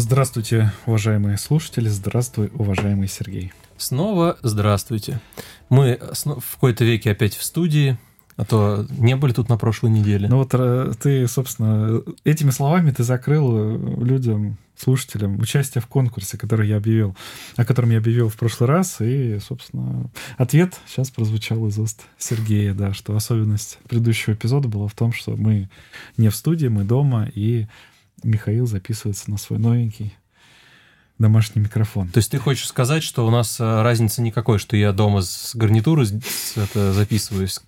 Здравствуйте, уважаемые слушатели, здравствуй, уважаемый Сергей. Снова здравствуйте. Мы в какой-то веке опять в студии, а то не были тут на прошлой неделе. Ну вот э, ты, собственно, этими словами ты закрыл э, людям, слушателям участие в конкурсе, который я объявил, о котором я объявил в прошлый раз. И, собственно, ответ сейчас прозвучал из уст Сергея, да, что особенность предыдущего эпизода была в том, что мы не в студии, мы дома, и Михаил записывается на свой новенький домашний микрофон. То есть ты хочешь сказать, что у нас э, разницы никакой, что я дома с гарнитуры это, записываюсь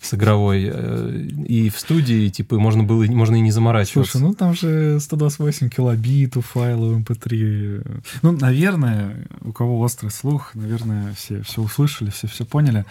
с игровой э, и в студии, типа, можно было можно и не заморачиваться. Слушай, ну там же 128 килобит у файла MP3. Ну, наверное, у кого острый слух, наверное, все все услышали, все все поняли.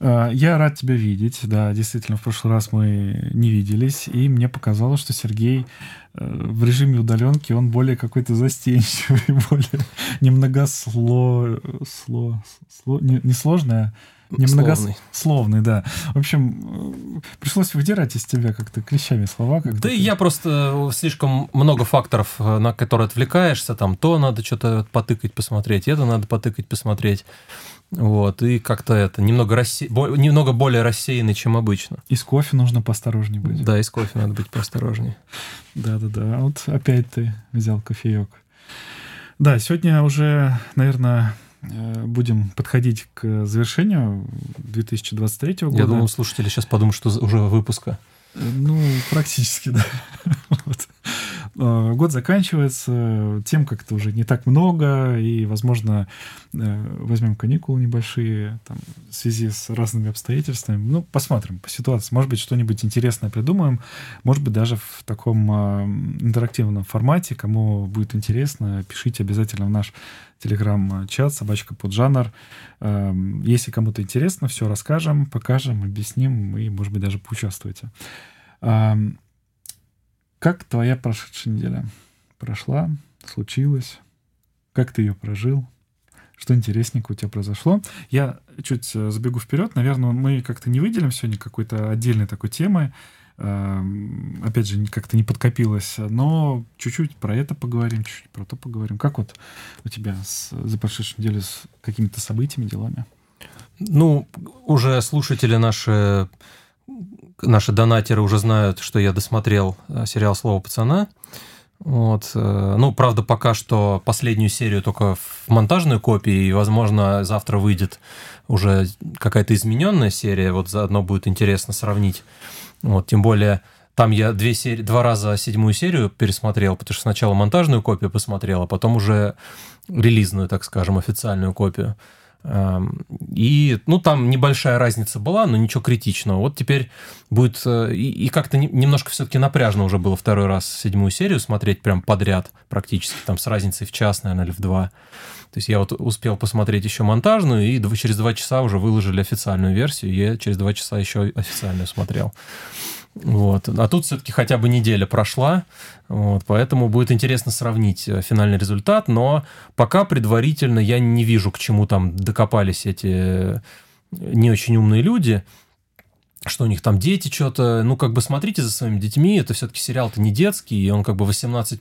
Э, я рад тебя видеть. Да, действительно, в прошлый раз мы не виделись, и мне показалось, что Сергей э, в режиме удаленки, он более какой-то застенчивый, более немногосло... Сло... Сло... Не, не сложное, немногословный, да. В общем, э, пришлось выдирать из тебя как-то клещами слова. Как да и я просто слишком много факторов, на которые отвлекаешься, там то надо что-то потыкать, посмотреть, это надо потыкать, посмотреть. Вот, и как-то это немного, рассе... немного более рассеянный, чем обычно. И с кофе нужно поосторожнее быть. Да, и с кофе надо быть поосторожнее. Да-да-да. Вот опять ты взял кофеек. Да, сегодня уже, наверное, э, будем подходить к завершению 2023 года. Я думаю, слушатели сейчас подумают, что уже выпуска. Ну, практически, да. вот. А, год заканчивается, тем как-то уже не так много, и, возможно, э, возьмем каникулы небольшие там, в связи с разными обстоятельствами. Ну, посмотрим по ситуации. Может быть, что-нибудь интересное придумаем. Может быть, даже в таком а, интерактивном формате. Кому будет интересно, пишите обязательно в наш телеграм-чат «Собачка под жанр». Эм, если кому-то интересно, все расскажем, покажем, объясним и, может быть, даже поучаствуйте. Как твоя прошедшая неделя? Прошла, случилось? Как ты ее прожил? Что интересненького у тебя произошло? Я чуть э, забегу вперед. Наверное, мы как-то не выделим сегодня какой-то отдельной такой темы. Эм, опять же, как-то не подкопилось. Но чуть-чуть про это поговорим, чуть-чуть про то поговорим. Как вот у тебя с, за прошедшую неделю с какими-то событиями, делами? Ну, уже слушатели наши наши донатеры уже знают, что я досмотрел э, сериал «Слово пацана». Вот. Э, ну, правда, пока что последнюю серию только в монтажной копии, и, возможно, завтра выйдет уже какая-то измененная серия. Вот заодно будет интересно сравнить. Вот, тем более, там я две серии, два раза седьмую серию пересмотрел, потому что сначала монтажную копию посмотрел, а потом уже релизную, так скажем, официальную копию. И, ну, там небольшая разница была, но ничего критичного. Вот теперь будет... Э, и, и как-то немножко все-таки напряжно уже было второй раз седьмую серию смотреть прям подряд практически, там с разницей в час, наверное, или в два. То есть я вот успел посмотреть еще монтажную, и через два часа уже выложили официальную версию, и я через два часа еще официальную смотрел. Вот. А тут все-таки хотя бы неделя прошла, вот, поэтому будет интересно сравнить э, финальный результат, но пока предварительно я не вижу, к чему там докопались эти э, не очень умные люди что у них там дети что-то, ну, как бы смотрите за своими детьми, это все-таки сериал-то не детский, и он как бы 18+,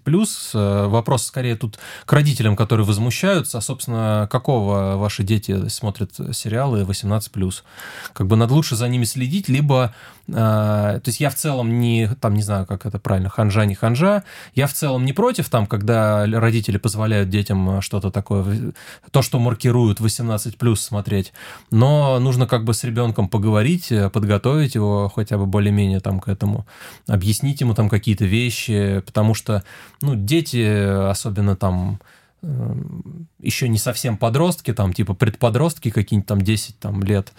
э, вопрос скорее тут к родителям, которые возмущаются, а, собственно, какого ваши дети смотрят сериалы 18+. Как бы надо лучше за ними следить, либо, то есть я в целом не, там, не знаю, как это правильно, ханжа, не ханжа, я в целом не против, там, когда родители позволяют детям что-то такое, то, что маркируют 18+, смотреть, но нужно как бы с ребенком поговорить, э, подготовить, его хотя бы более-менее там к этому, объяснить ему там какие-то вещи, потому что, ну, дети, особенно там э, еще не совсем подростки, там типа предподростки какие-нибудь там 10 там, лет,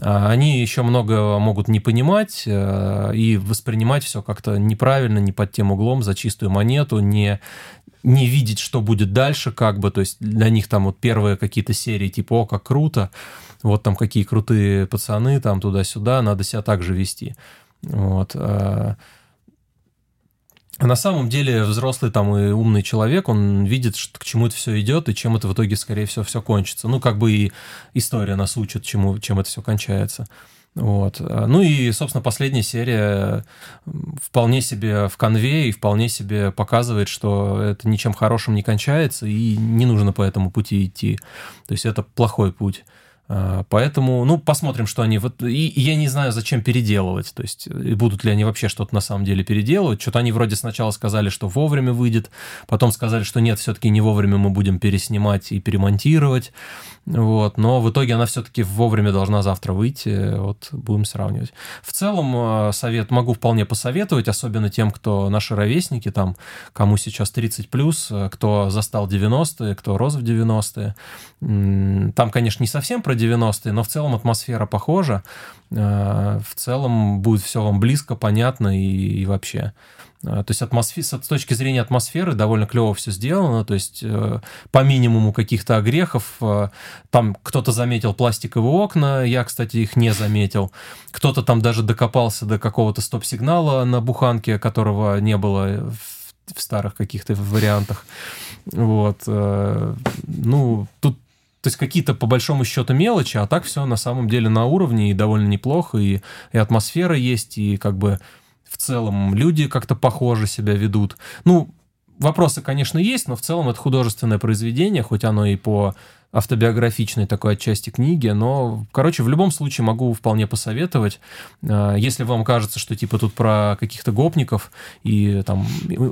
а они еще много могут не понимать э, и воспринимать все как-то неправильно, не под тем углом, за чистую монету, не, не видеть, что будет дальше, как бы, то есть для них там вот первые какие-то серии, типа, о, как круто, вот там какие крутые пацаны, там туда-сюда, надо себя так же вести. Вот. А, на самом деле взрослый там и умный человек, он видит, что, к чему это все идет и чем это в итоге, скорее всего, все кончится. Ну, как бы и история нас учит, чему, чем это все кончается. Вот. Ну и, собственно, последняя серия вполне себе в конве и вполне себе показывает, что это ничем хорошим не кончается, и не нужно по этому пути идти. То есть это плохой путь. А, поэтому, ну, посмотрим, что они... Вот, и, я не знаю, зачем переделывать. То есть, и будут ли они вообще что-то на самом деле переделывать. Что-то они вроде сначала сказали, что вовремя выйдет, потом сказали, что нет, все-таки не вовремя мы будем переснимать и перемонтировать. Вот, но в итоге она все-таки вовремя должна завтра выйти, вот будем сравнивать. В целом э, совет могу вполне посоветовать, особенно тем, кто наши ровесники, там, кому сейчас 30+, плюс, кто застал 90-е, кто рос в 90-е. Там, конечно, не совсем про 90-е, но в целом атмосфера похожа. Э, в целом будет все вам близко, понятно и, и вообще. А, то есть атмосфер... с точки зрения атмосферы довольно клево все сделано, то есть э, по минимуму каких-то огрехов. Э, там кто-то заметил пластиковые окна, я, кстати, их не заметил. Кто-то там даже докопался до какого-то стоп-сигнала на буханке, которого не было в, в старых каких-то вариантах. Вот. Э, ну, тут то есть какие-то по большому счету мелочи, а так все на самом деле на уровне и довольно неплохо, и, и атмосфера есть, и как бы в целом люди как-то похоже себя ведут. Ну, вопросы, конечно, есть, но в целом это художественное произведение, хоть оно и по автобиографичной такой отчасти книги, но, короче, в любом случае могу вполне посоветовать. А, если вам кажется, что типа тут про каких-то гопников и там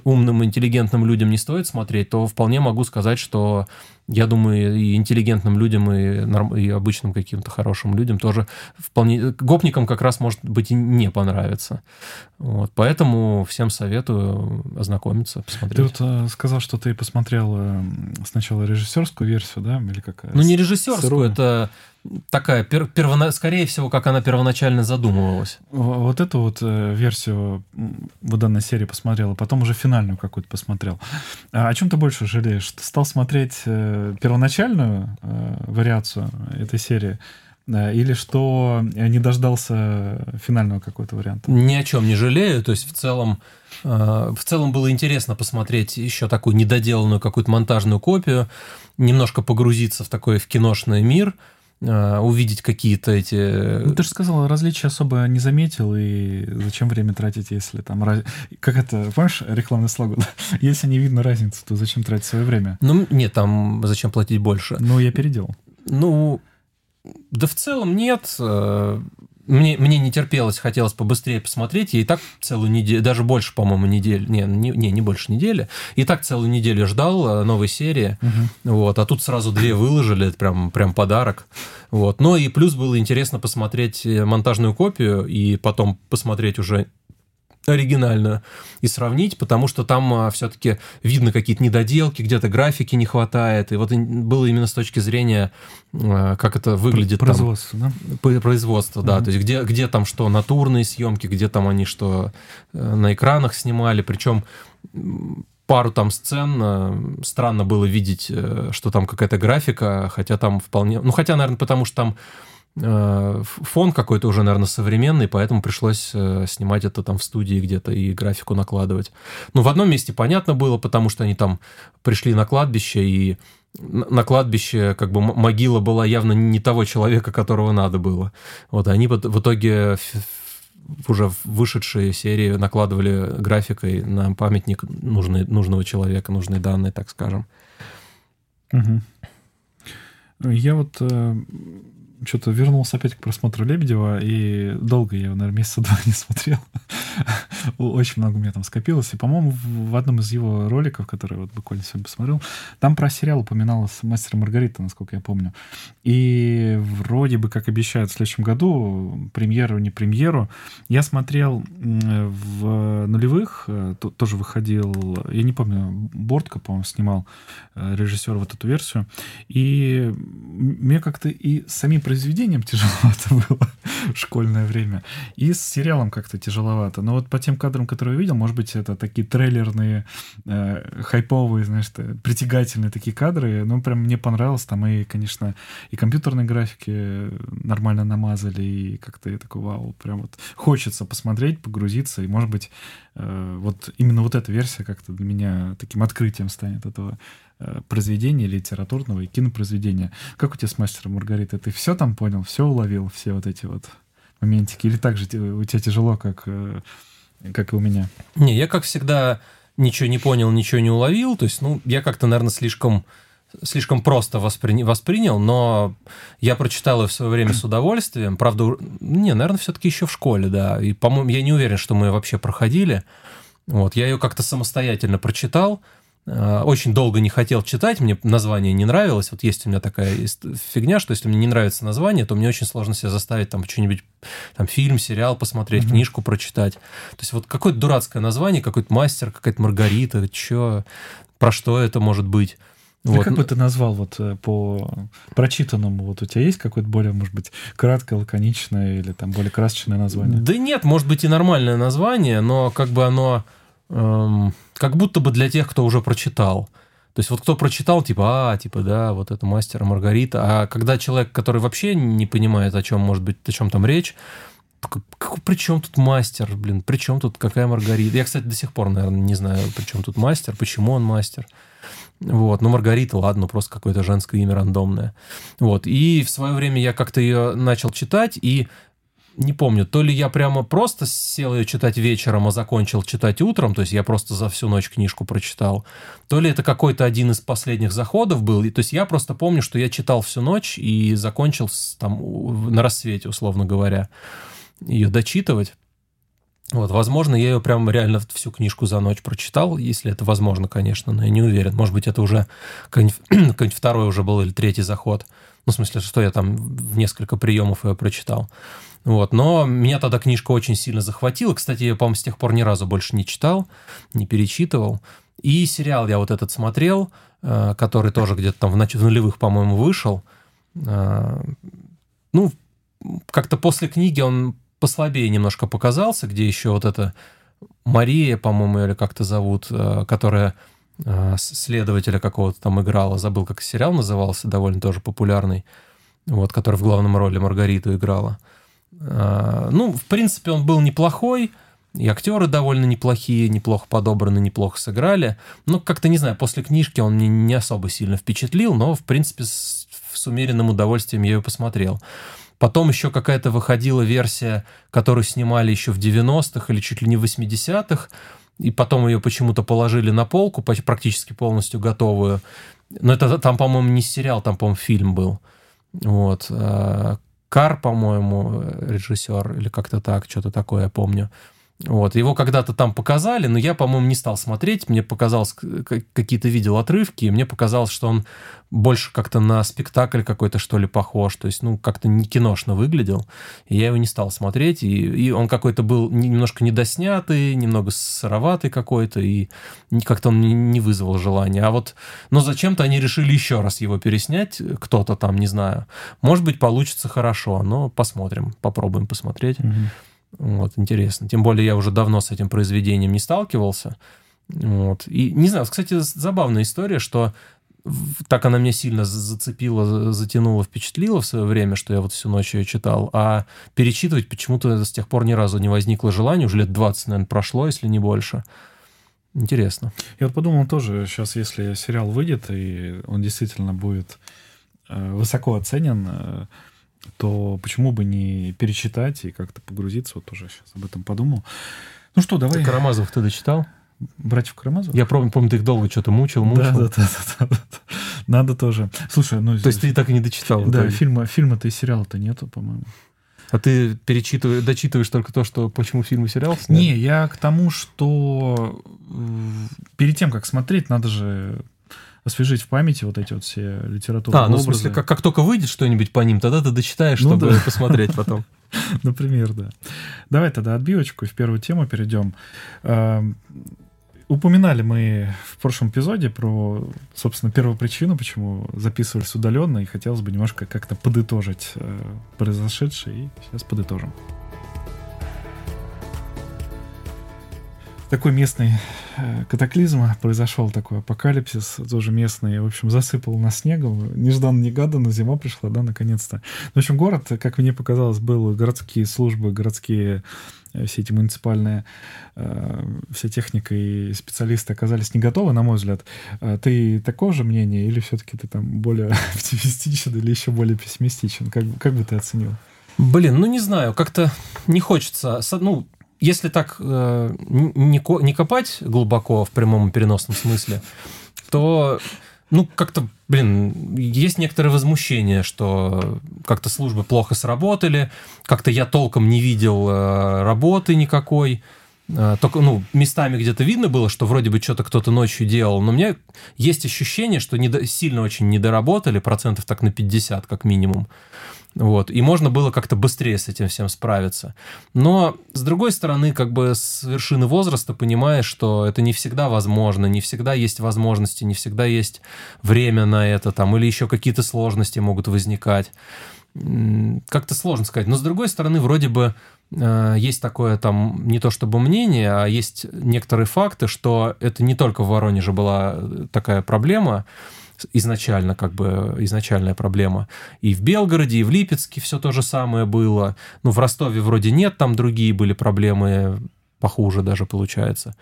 умным, интеллигентным людям не стоит смотреть, то вполне могу сказать, что я думаю, и интеллигентным людям, и, норм... и обычным каким-то хорошим людям тоже вполне... Гопникам как раз, может быть, и не понравится. Вот, поэтому всем советую ознакомиться, посмотреть. Ты вот э, сказал, что ты посмотрел э, сначала режиссерскую версию, да, или какая? Ну, не режиссерскую, Сырую. это такая, пер, первона, скорее всего, как она первоначально задумывалась. Вот эту вот э, версию в данной серии посмотрел, а потом уже финальную какую-то посмотрел. А о чем ты больше жалеешь? Ты стал смотреть э, первоначальную э, вариацию этой серии, или что не дождался финального какого-то варианта? Ни о чем не жалею. То есть в целом, в целом было интересно посмотреть еще такую недоделанную какую-то монтажную копию, немножко погрузиться в такой в киношный мир – увидеть какие-то эти... Ну, ты же сказал, различия особо не заметил, и зачем время тратить, если там... Раз... Как это, помнишь, рекламный слоган? если не видно разницы, то зачем тратить свое время? Ну, нет, там зачем платить больше? Ну, я переделал. Ну, да в целом нет. Мне, мне не терпелось, хотелось побыстрее посмотреть. Я и так целую неделю, даже больше, по-моему, недели, не, не, не, не больше недели. И так целую неделю ждал э, новой серии. Угу. Вот, а тут сразу две выложили, это прям, прям подарок. Вот. Но и плюс было интересно посмотреть э, монтажную копию и потом посмотреть уже оригинальную и сравнить, потому что там а, все-таки видно какие-то недоделки, где-то графики не хватает. И вот было именно с точки зрения, а, как это выглядит. Производство, там, да? Производство, да. Mm-hmm. То есть где, где там что натурные съемки, где там они что э, на экранах снимали. Причем пару там сцен э, странно было видеть, э, что там какая-то графика, хотя там вполне... Ну, хотя, наверное, потому что там фон какой-то уже, наверное, современный, поэтому пришлось э, снимать это там в студии где-то и графику накладывать. Ну, в одном месте понятно было, потому что они там пришли на кладбище, и на кладбище как бы могила была явно не того человека, которого надо было. Вот они в итоге уже вышедшие серии накладывали графикой на памятник нужный, нужного человека, нужные данные, так скажем. Угу. Я вот э, что-то вернулся опять к просмотру Лебедева, и долго я его, наверное, месяца два не смотрел. Очень много у меня там скопилось. И, по-моему, в одном из его роликов, который вот буквально сегодня посмотрел, там про сериал упоминалось «Мастер Маргарита», насколько я помню. И вроде бы, как обещают в следующем году, премьеру, не премьеру, я смотрел в нулевых, э, тоже выходил, я не помню, Бортко, по-моему, снимал э, режиссер вот эту версию. И мне как-то и сами произведением тяжеловато было в школьное время, и с сериалом как-то тяжеловато. Но вот по тем кадрам, которые я видел, может быть, это такие трейлерные, э, хайповые, знаешь, притягательные такие кадры. Ну, прям мне понравилось. Там и, конечно, и компьютерные графики нормально намазали, и как-то я такой, вау, прям вот хочется посмотреть, погрузиться, и, может быть, э, вот именно вот эта версия как-то для меня таким открытием станет этого Э, произведения литературного и кинопроизведения. Как у тебя с мастером Маргаритой? Ты все там понял, все уловил, все вот эти вот моментики? Или так же у тебя тяжело, как, э, как и у меня? Не, я, как всегда, ничего не понял, ничего не уловил. То есть, ну, я как-то, наверное, слишком слишком просто воспри... воспринял, но я прочитал ее в свое время с удовольствием. Правда, не, наверное, все-таки еще в школе, да. И, по-моему, я не уверен, что мы ее вообще проходили. Вот, я ее как-то самостоятельно прочитал. Э, очень долго не хотел читать, мне название не нравилось. Вот есть у меня такая фигня, что если мне не нравится название, то мне очень сложно себя заставить там что-нибудь, там фильм, сериал посмотреть, mm-hmm. книжку прочитать. То есть вот какое-то дурацкое название, какой-то мастер, какая-то Маргарита, чё, про что это может быть. Ну, вот. как бы ты назвал вот э, по прочитанному? Вот у тебя есть какое-то более, может быть, краткое, лаконичное или там более красочное название? Да нет, может быть и нормальное название, но как бы оно эм, как будто бы для тех, кто уже прочитал. То есть вот кто прочитал, типа, а, типа, да, вот это мастер Маргарита. А когда человек, который вообще не понимает, о чем может быть, о чем там речь, при чем тут мастер, блин, при чем тут какая Маргарита? Я, кстати, до сих пор, наверное, не знаю, при чем тут мастер, почему он мастер. Вот, ну Маргарита, ладно, просто какое-то женское имя рандомное. Вот, и в свое время я как-то ее начал читать, и не помню, то ли я прямо просто сел ее читать вечером, а закончил читать утром, то есть я просто за всю ночь книжку прочитал, то ли это какой-то один из последних заходов был, то есть я просто помню, что я читал всю ночь и закончил там на рассвете, условно говоря, ее дочитывать. Вот, возможно, я ее прям реально всю книжку за ночь прочитал, если это возможно, конечно, но я не уверен. Может быть, это уже какой-нибудь второй уже был или третий заход. Ну, в смысле, что я там в несколько приемов ее прочитал. Вот, но меня тогда книжка очень сильно захватила. Кстати, я, по-моему, с тех пор ни разу больше не читал, не перечитывал. И сериал я вот этот смотрел, э, который тоже где-то там в, нач... в нулевых, по-моему, вышел. Э, ну, как-то после книги он послабее немножко показался, где еще вот эта Мария, по-моему, или как-то зовут, э, которая следователя какого-то там играла, забыл, как сериал назывался, довольно тоже популярный, вот, который в главном роли Маргариту играла. А, ну, в принципе, он был неплохой, и актеры довольно неплохие, неплохо подобраны, неплохо сыграли. Ну, как-то, не знаю, после книжки он мне не особо сильно впечатлил, но, в принципе, с, с умеренным удовольствием я ее посмотрел. Потом еще какая-то выходила версия, которую снимали еще в 90-х или чуть ли не в 80-х, и потом ее почему-то положили на полку, практически полностью готовую. Но это там, по-моему, не сериал, там, по-моему, фильм был. Вот. Кар, по-моему, режиссер, или как-то так, что-то такое, я помню. Вот, его когда-то там показали, но я, по-моему, не стал смотреть. Мне показалось, какие-то видел отрывки, и мне показалось, что он больше как-то на спектакль какой-то, что ли, похож. То есть, ну, как-то не киношно выглядел. И я его не стал смотреть. И, и он какой-то был немножко недоснятый, немного сыроватый какой-то, и как-то он не вызвал желания. А вот, но зачем-то они решили еще раз его переснять, кто-то там, не знаю. Может быть, получится хорошо, но посмотрим, попробуем посмотреть. Mm-hmm. Вот, интересно. Тем более я уже давно с этим произведением не сталкивался. Вот. И не знаю, кстати, забавная история, что так она меня сильно зацепила, затянула, впечатлила в свое время, что я вот всю ночь ее читал, а перечитывать почему-то с тех пор ни разу не возникло желания, уже лет 20, наверное, прошло, если не больше. Интересно. Я вот подумал тоже, сейчас, если сериал выйдет, и он действительно будет э, высоко оценен, э, то почему бы не перечитать и как-то погрузиться? Вот тоже сейчас об этом подумал. Ну что, давай. Ты Карамазов ты дочитал? Братьев Карамазов? Я помню, помню, ты их долго что-то мучил, мучил. Да, да, да, да, да. Надо тоже. Слушай, ну... То есть ты так и не дочитал? Да, фильма, фильма-то и сериала-то нету, по-моему. А ты перечитываешь, дочитываешь только то, что почему фильм и сериал сняли? Не, я к тому, что перед тем, как смотреть, надо же освежить в памяти вот эти вот все литературные А, ну, в смысле, как, как только выйдет что-нибудь по ним, тогда ты дочитаешь, ну, чтобы да. посмотреть потом. Например, да. Давай тогда отбивочку и в первую тему перейдем. Эм, упоминали мы в прошлом эпизоде про, собственно, первую причину, почему записывались удаленно, и хотелось бы немножко как-то подытожить э, произошедшее, и сейчас подытожим. Такой местный э, катаклизм произошел, такой апокалипсис, тоже местный, в общем, засыпал нас снегом, нежданно-негаданно зима пришла, да, наконец-то. В общем, город, как мне показалось, был городские службы, городские э, все эти муниципальные, э, вся техника и специалисты оказались не готовы, на мой взгляд. Ты такого же мнения или все-таки ты там более оптимистичен или еще более пессимистичен? Как, как бы ты оценил? Блин, ну не знаю, как-то не хочется. Ну, если так э, не, не копать глубоко в прямом и переносном смысле, то, ну, как-то, блин, есть некоторое возмущение, что как-то службы плохо сработали, как-то я толком не видел э, работы никакой. Э, только, ну, местами где-то видно было, что вроде бы что-то кто-то ночью делал, но у меня есть ощущение, что недо, сильно очень недоработали, процентов так на 50 как минимум. Вот, и можно было как-то быстрее с этим всем справиться. Но, с другой стороны, как бы с вершины возраста понимаешь, что это не всегда возможно, не всегда есть возможности, не всегда есть время на это, там, или еще какие-то сложности могут возникать. Как-то сложно сказать. Но, с другой стороны, вроде бы э, есть такое там не то чтобы мнение, а есть некоторые факты, что это не только в Воронеже была э, такая проблема, изначально как бы изначальная проблема. И в Белгороде, и в Липецке все то же самое было. Ну, в Ростове вроде нет, там другие были проблемы, похуже даже получается.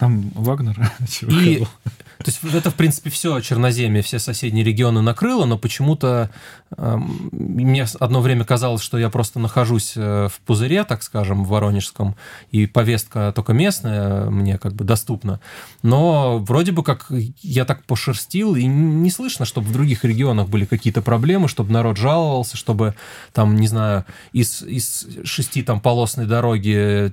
Там Вагнер и, То есть это, в принципе, все Черноземье, все соседние регионы накрыло, но почему-то э, мне одно время казалось, что я просто нахожусь э, в пузыре, так скажем, в Воронежском, и повестка только местная мне как бы доступна. Но вроде бы как я так пошерстил, и не слышно, чтобы в других регионах были какие-то проблемы, чтобы народ жаловался, чтобы там, не знаю, из, из шести там полосной дороги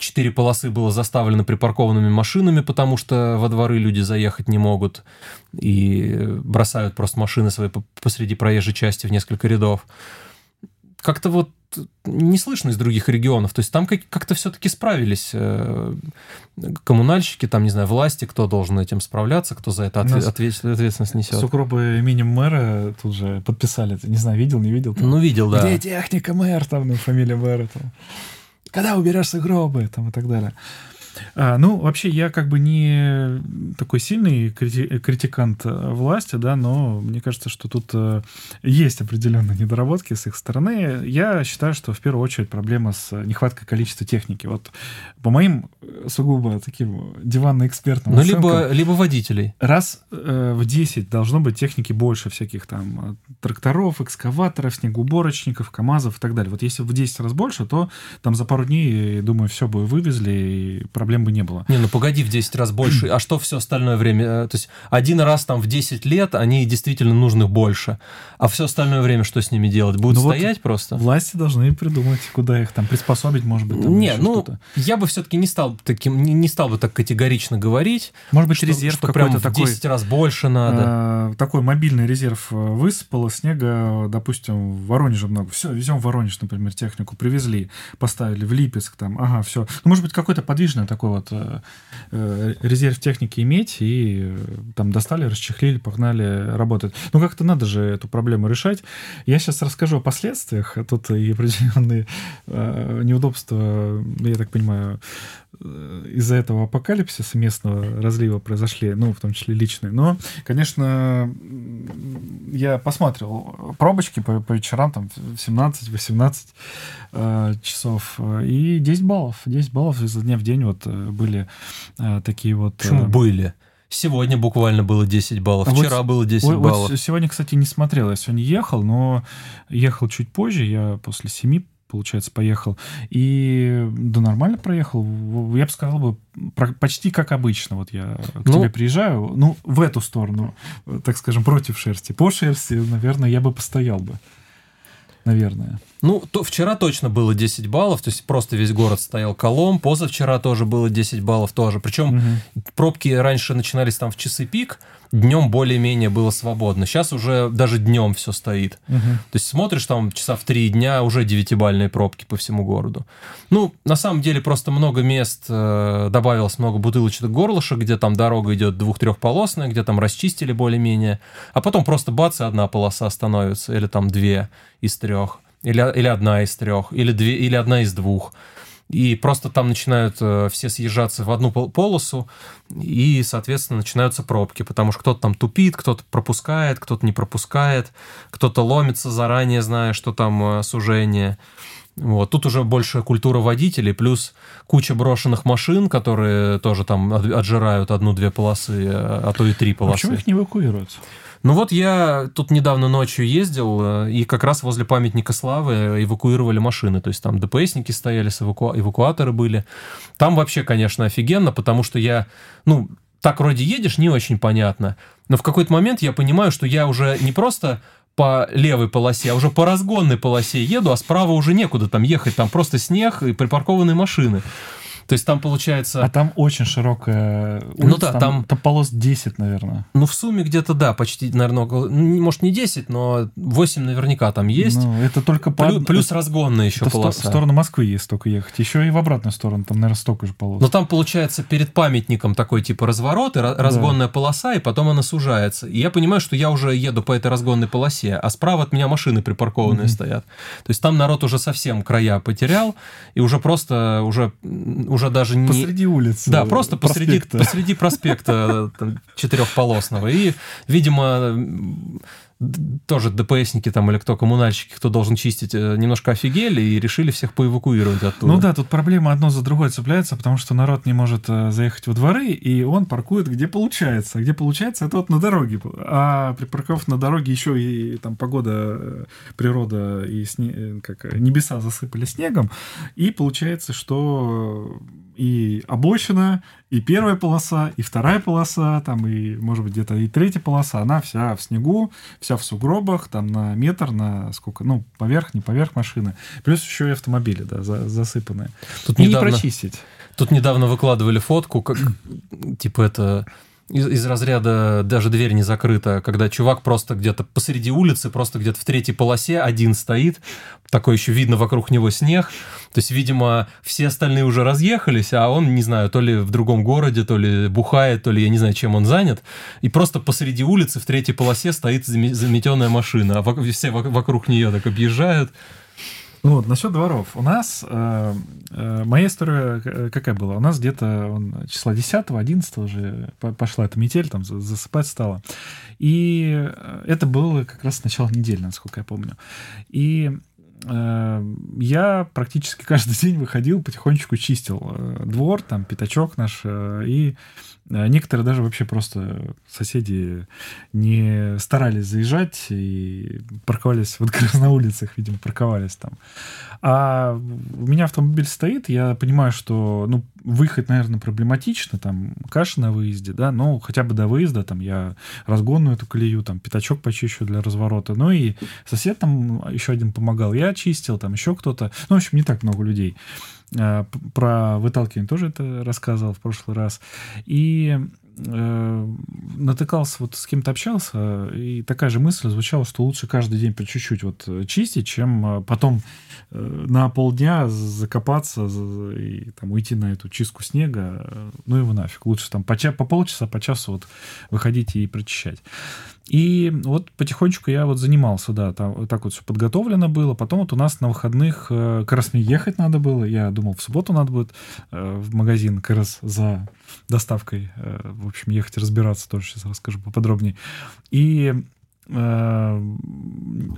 четыре полосы было заставлено припаркованными машинами, потому что во дворы люди заехать не могут и бросают просто машины свои посреди проезжей части в несколько рядов. Как-то вот не слышно из других регионов. То есть там как-то все-таки справились э, коммунальщики, там, не знаю, власти, кто должен этим справляться, кто за это ответ, ответственность несет. С укропы именем мэра тут же подписали. Не знаю, видел, не видел? Там. Ну, видел, да. Где техника мэр, там, ну, фамилия мэра. Там когда уберешь сугробы, там и так далее. А, ну, вообще, я как бы не такой сильный крити- критикант э, власти, да, но мне кажется, что тут э, есть определенные недоработки с их стороны. Я считаю, что в первую очередь проблема с нехваткой количества техники. Вот по моим э, сугубо таким диванно-экспертным Ну, либо, либо водителей. Раз э, в 10 должно быть техники больше всяких там э, тракторов, экскаваторов, снегоуборочников, КАМАЗов и так далее. Вот если в 10 раз больше, то там за пару дней, думаю, все бы вывезли, и проблем бы не было. Не, ну погоди, в 10 раз больше. А что все остальное время? Э, то есть один раз там в 10 лет они действительно нужны больше. А все остальное время что с ними делать? Будут ну стоять вот просто? Власти должны придумать, куда их там приспособить, может быть. Там не, ну, я бы все-таки не стал таким, не, не стал бы так категорично говорить. Может быть, что, резерв что прям в 10 такой, раз больше надо. Э, такой мобильный резерв э, высыпало, снега, допустим, в Воронеже много. Все, везем в Воронеж, например, технику, привезли, поставили в Липецк, там, ага, все. Ну, может быть, какой-то подвижный такой вот э, э, резерв техники иметь, и э, там достали, расчехлили, погнали, работать. Ну, как-то надо же эту проблему решать. Я сейчас расскажу о последствиях. Тут и определенные неудобства, я так понимаю, из-за этого апокалипсиса местного разлива произошли, ну, в том числе личные. Но, конечно, я посмотрел пробочки по, по вечерам, там, 17-18 э, часов, и 10 баллов. 10 баллов изо дня в день вот э, были э, такие вот... Почему э, были? Сегодня буквально было 10 баллов, а вчера вот, было 10 вот, баллов. Вот сегодня, кстати, не смотрел, я сегодня ехал, но ехал чуть позже, я после 7 получается, поехал. И да нормально проехал. Я бы сказал бы, почти как обычно. Вот я к ну, тебе приезжаю, ну, в эту сторону, так скажем, против шерсти. По шерсти, наверное, я бы постоял бы. Наверное. Ну, то вчера точно было 10 баллов, то есть просто весь город стоял колом. Позавчера тоже было 10 баллов тоже. Причем угу. пробки раньше начинались там в часы пик, днем более-менее было свободно. Сейчас уже даже днем все стоит. Угу. То есть смотришь там часа в три дня, уже девятибальные пробки по всему городу. Ну, на самом деле просто много мест, э, добавилось много бутылочных горлышек, где там дорога идет двух-трехполосная, где там расчистили более-менее. А потом просто бац, и одна полоса становится, или там две из трех. Или, или одна из трех, или, две, или одна из двух и просто там начинают э, все съезжаться в одну полосу, и, соответственно, начинаются пробки, потому что кто-то там тупит, кто-то пропускает, кто-то не пропускает, кто-то ломится заранее, зная, что там э, сужение. Вот. Тут уже больше культура водителей, плюс куча брошенных машин, которые тоже там отжирают одну-две полосы, а то и три полосы. А почему их не эвакуируют? Ну вот я тут недавно ночью ездил, э, и как раз возле памятника славы эвакуировали машины. То есть там ДПСники стояли, эваку... эвакуаторы были. Там вообще, конечно, офигенно, потому что я, ну, так вроде едешь, не очень понятно. Но в какой-то момент я понимаю, что я уже не просто по левой полосе, а уже по разгонной полосе еду, а справа уже некуда там ехать, там просто снег и припаркованные машины. То есть там получается... А там очень широкая улица, ну, да, там, там... там полос 10, наверное. Ну, в сумме где-то, да, почти, наверное, около... Ну, может, не 10, но 8 наверняка там есть. Ну, это только по... Плюс, плюс разгонная еще это полоса. В сторону Москвы есть только ехать. Еще и в обратную сторону, там, наверное, столько же полос. Но там, получается, перед памятником такой типа разворот, и разгонная да. полоса, и потом она сужается. И я понимаю, что я уже еду по этой разгонной полосе, а справа от меня машины припаркованные mm-hmm. стоят. То есть там народ уже совсем края потерял, и уже просто, уже, уже даже не... Посреди улицы. Да, просто посреди, посреди проспекта четырехполосного. И, видимо, тоже ДПСники там или кто, коммунальщики, кто должен чистить, э, немножко офигели и решили всех поэвакуировать оттуда. Ну да, тут проблема одно за другое цепляется, потому что народ не может э, заехать во дворы, и он паркует где получается. Где получается, это вот на дороге. А при парковке на дороге еще и там погода, э, природа и сне... как, небеса засыпали снегом, и получается, что и обочина, и первая полоса, и вторая полоса, там, и, может быть, где-то и третья полоса, она вся в снегу, вся в сугробах, там, на метр, на сколько, ну, поверх, не поверх машины. Плюс еще и автомобили, да, за, засыпанные. Тут и недавно, не прочистить. Тут недавно выкладывали фотку, как, типа, это из, из разряда даже дверь не закрыта, когда чувак просто где-то посреди улицы, просто где-то в третьей полосе один стоит, такой еще видно вокруг него снег, то есть, видимо, все остальные уже разъехались, а он, не знаю, то ли в другом городе, то ли бухает, то ли я не знаю, чем он занят, и просто посреди улицы в третьей полосе стоит заметенная машина, а все вокруг нее так объезжают. Ну вот, насчет дворов. У нас, э, э, моя история какая была? У нас где-то числа 10 11 уже пошла эта метель, там засыпать стало. И э, это было как раз начало недели, насколько я помню. И э, я практически каждый день выходил, потихонечку чистил э, двор, там, пятачок наш, э, и некоторые даже вообще просто соседи не старались заезжать и парковались вот как раз на улицах, видимо, парковались там. А у меня автомобиль стоит, я понимаю, что, ну, выехать, наверное, проблематично, там, каша на выезде, да, но хотя бы до выезда, там, я разгонную эту колею, там, пятачок почищу для разворота, ну, и сосед там еще один помогал, я чистил, там, еще кто-то, ну, в общем, не так много людей. А, про выталкивание тоже это рассказывал в прошлый раз. И э, натыкался, вот с кем-то общался, и такая же мысль звучала, что лучше каждый день по чуть-чуть вот чистить, чем э, потом э, на полдня закопаться и там уйти на эту чистку снега. Ну его нафиг. Лучше там по, по полчаса, по часу вот выходить и прочищать. И вот потихонечку я вот занимался, да, там, так вот все подготовлено было. Потом вот у нас на выходных э, как раз мне ехать надо было. Я думал, в субботу надо будет э, в магазин как раз за доставкой. Э, в общем, ехать разбираться тоже сейчас расскажу поподробнее. И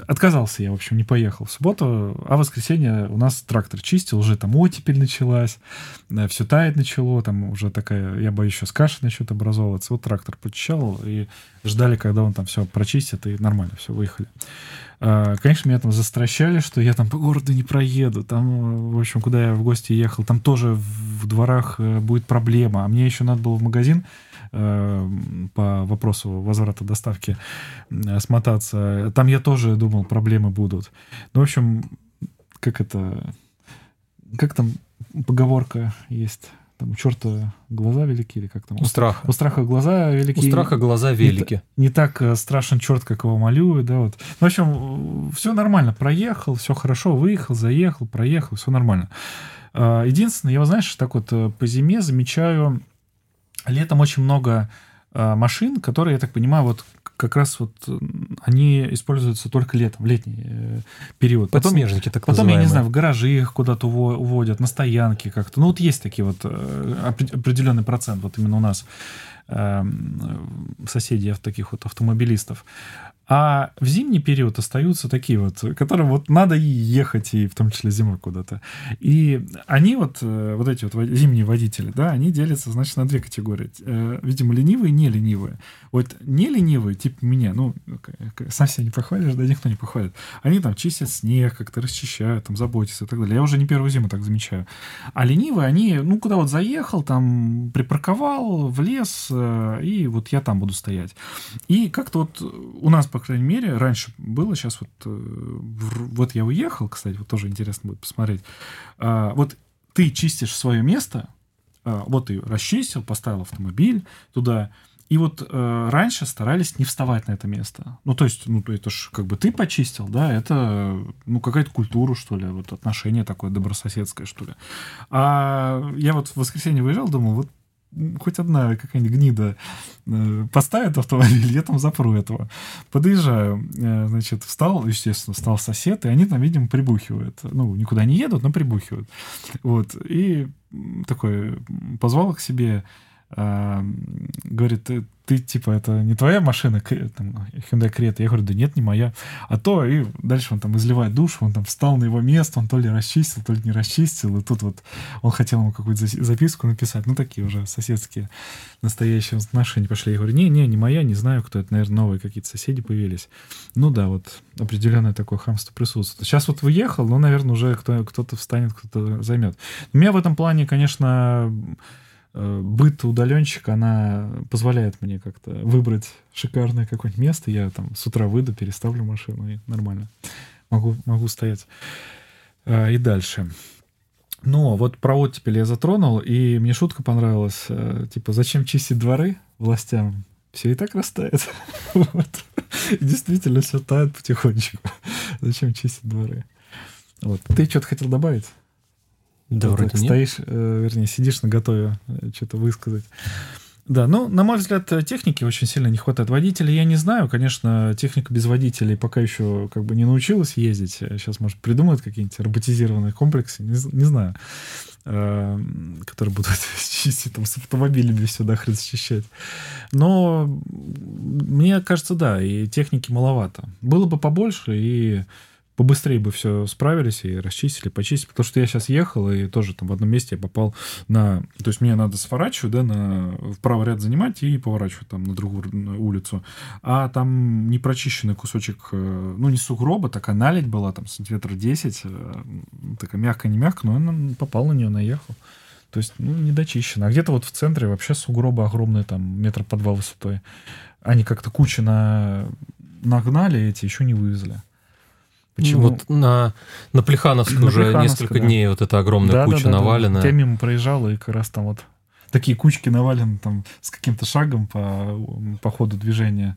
отказался я, в общем, не поехал в субботу, а в воскресенье у нас трактор чистил, уже там оттепель началась, э, все тает начало, там уже такая, я боюсь, сейчас каша начнет образовываться. Вот трактор почищал и ждали, когда он там все прочистит, и нормально все, выехали. Э, конечно, меня там застращали, что я там по городу не проеду. Там, в общем, куда я в гости ехал, там тоже в дворах будет проблема. А мне еще надо было в магазин Э, по вопросу возврата доставки э, смотаться. Там я тоже думал, проблемы будут. Ну, в общем, как это... Как там поговорка есть? Там у черта глаза велики или как там? У страха. У страха глаза велики. У страха глаза велики. Не, не так э, страшен черт, как его малюют, да, вот. Ну, в общем, все нормально. Проехал, все хорошо, выехал, заехал, проехал, все нормально. Единственное, я, знаешь, так вот по зиме замечаю летом очень много э, машин, которые, я так понимаю, вот как раз вот они используются только летом, в летний э, период. Потом, Подснежники, так Потом, называемые. я не знаю, в гаражи их куда-то уводят, на стоянки как-то. Ну, вот есть такие вот э, определенный процент вот именно у нас э, соседей таких вот автомобилистов. А в зимний период остаются такие вот, которым вот надо и ехать, и в том числе зимой куда-то. И они вот, э, вот эти вот зимние водители, да, они делятся, значит, на две категории. Э, видимо, ленивые и не ленивые. Вот не ленивые, типа меня, ну, сам себя не похвалишь, да никто не похвалит. Они там чистят снег, как-то расчищают, там заботятся и так далее. Я уже не первую зиму так замечаю. А ленивые, они, ну, куда вот заехал, там припарковал в лес, э, и вот я там буду стоять. И как-то вот у нас, по крайней мере, раньше было, сейчас вот, э, вот я уехал, кстати, вот тоже интересно будет посмотреть. А, вот ты чистишь свое место, а, вот ты расчистил, поставил автомобиль туда, и вот э, раньше старались не вставать на это место. Ну, то есть, ну, это ж как бы ты почистил, да, это, ну, какая-то культура, что ли, вот отношение такое добрососедское, что ли. А я вот в воскресенье выезжал, думал, вот хоть одна какая-нибудь гнида э, поставит автомобиль, я там запру этого. Подъезжаю, э, значит, встал, естественно, встал сосед, и они там, видимо, прибухивают. Ну, никуда не едут, но прибухивают. Вот. И такой позвал к себе говорит, ты, типа, это не твоя машина, там, Hyundai Creta? Я говорю, да нет, не моя. А то, и дальше он там изливает душ, он там встал на его место, он то ли расчистил, то ли не расчистил, и тут вот он хотел ему какую-то записку написать, ну, такие уже соседские настоящие отношения пошли. Я говорю, не, не, моя, не знаю, кто это, наверное, новые какие-то соседи появились. Ну, да, вот определенное такое хамство присутствует. Сейчас вот выехал, ну, наверное, уже кто, кто-то встанет, кто-то займет. У меня в этом плане, конечно, быт удаленщика, она позволяет мне как-то выбрать шикарное какое-нибудь место. Я там с утра выйду, переставлю машину и нормально могу, могу стоять. Э, и дальше. Но вот про оттепель я затронул, и мне шутка понравилась. Э, типа, зачем чистить дворы властям? Все и так растает. вот. действительно, все тает потихонечку. зачем чистить дворы? Вот. Ты что-то хотел добавить? Да, Ты вроде так стоишь, э, вернее, сидишь на готове э, что-то высказать. Да, ну, на мой взгляд, техники очень сильно не хватает. Водителей я не знаю, конечно, техника без водителей пока еще как бы не научилась ездить. Сейчас, может, придумают какие-нибудь роботизированные комплексы, не, не знаю, э, которые будут чистить там с автомобилями все нахрен счищать. Но мне кажется, да, и техники маловато. Было бы побольше, и побыстрее бы все справились и расчистили, почистили. Потому что я сейчас ехал, и тоже там в одном месте я попал на... То есть мне надо сворачивать, да, на... в правый ряд занимать и поворачивать там на другую улицу. А там непрочищенный кусочек, э, ну, не сугроба, такая наледь была, там, сантиметров 10, э, такая мягкая-не мягкая, но он попал на нее, наехал. То есть, ну, не дочищено. А где-то вот в центре вообще сугробы огромные, там, метр по два высотой. Они как-то куча на... нагнали эти, еще не вывезли. Почему? Вот на, на Плехановской уже несколько да. дней вот эта огромная да, куча да, да, навалена. Да. Я мимо проезжал, и как раз там вот такие кучки навалены там с каким-то шагом по, по ходу движения,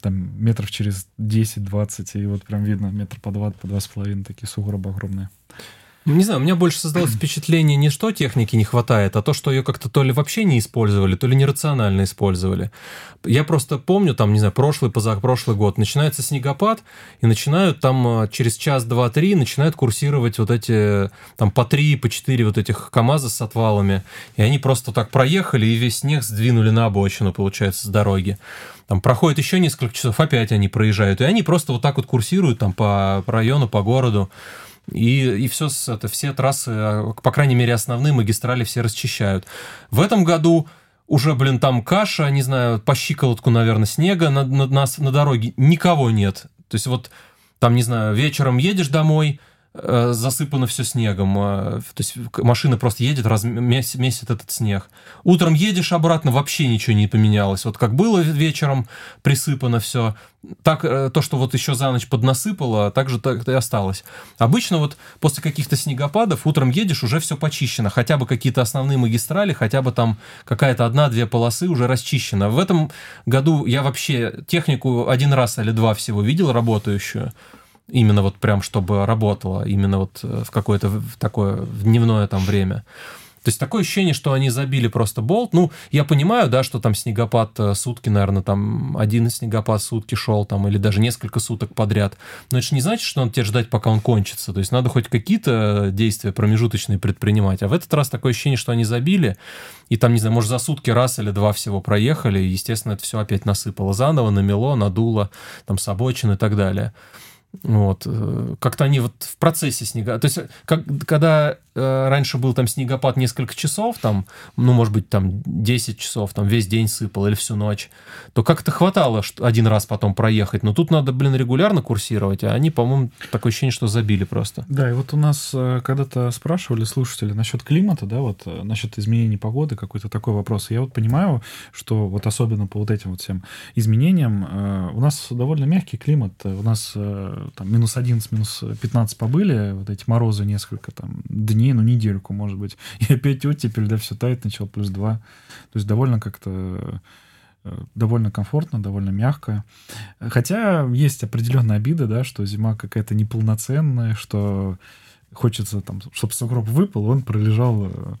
там метров через 10-20, и вот прям видно метр по два, по два с половиной, такие сугробы огромные. Не знаю, у меня больше создалось впечатление не что техники не хватает, а то, что ее как-то то ли вообще не использовали, то ли нерационально использовали. Я просто помню, там, не знаю, прошлый, позапрошлый год, начинается снегопад, и начинают там а, через час, два, три начинают курсировать вот эти, там, по три, по четыре вот этих КАМАЗа с отвалами, и они просто так проехали, и весь снег сдвинули на обочину, получается, с дороги. Там проходит еще несколько часов, опять они проезжают, и они просто вот так вот курсируют там по району, по городу. И, и все, это, все трассы, а, по крайней мере, основные магистрали все расчищают. В этом году уже, блин, там каша, не знаю, по щиколотку, наверное, снега на, на, на, на дороге. Никого нет. То есть вот там, не знаю, вечером едешь домой, засыпано все снегом. Э, то есть машина просто едет, раз, месяц этот снег. Утром едешь обратно, вообще ничего не поменялось. Вот как было вечером присыпано все, так э, то, что вот еще за ночь поднасыпало, так же так и осталось. Обычно вот после каких-то снегопадов утром едешь, уже все почищено. Хотя бы какие-то основные магистрали, хотя бы там какая-то одна-две полосы уже расчищена. В этом году я вообще технику один раз или два всего видел работающую именно вот прям, чтобы работало, именно вот э, в какое-то такое в дневное там время. То есть такое ощущение, что они забили просто болт. Ну, я понимаю, да, что там снегопад э, сутки, наверное, там один снегопад сутки шел, там, или даже несколько суток подряд. Но это же не значит, что надо тебе ждать, пока он кончится. То есть надо хоть какие-то действия промежуточные предпринимать. А в этот раз такое ощущение, что они забили, и там, не знаю, может, за сутки раз или два всего проехали, и, естественно, это все опять насыпало заново, намело, надуло, там, с обочин и так далее. Вот. Э, как-то они вот в процессе снега... То есть, как, когда э, раньше был там снегопад несколько часов, там, ну, может быть, там 10 часов, там весь день сыпал или всю ночь, то как-то хватало что один раз потом проехать. Но тут надо, блин, регулярно курсировать, а они, по-моему, такое ощущение, что забили просто. Да, и вот у нас э, когда-то спрашивали слушатели насчет климата, да, вот э, насчет изменений погоды, какой-то такой вопрос. Я вот понимаю, что вот особенно по вот этим вот всем изменениям э, у нас довольно мягкий климат. У нас э, там минус 11, минус 15 побыли, вот эти морозы несколько там дней, ну, недельку, может быть. И опять оттепель, да, все тает, начал плюс 2. То есть довольно как-то э, довольно комфортно, довольно мягко. Хотя есть определенная обида, да, что зима какая-то неполноценная, что хочется там, чтобы сугроб выпал, он пролежал Э,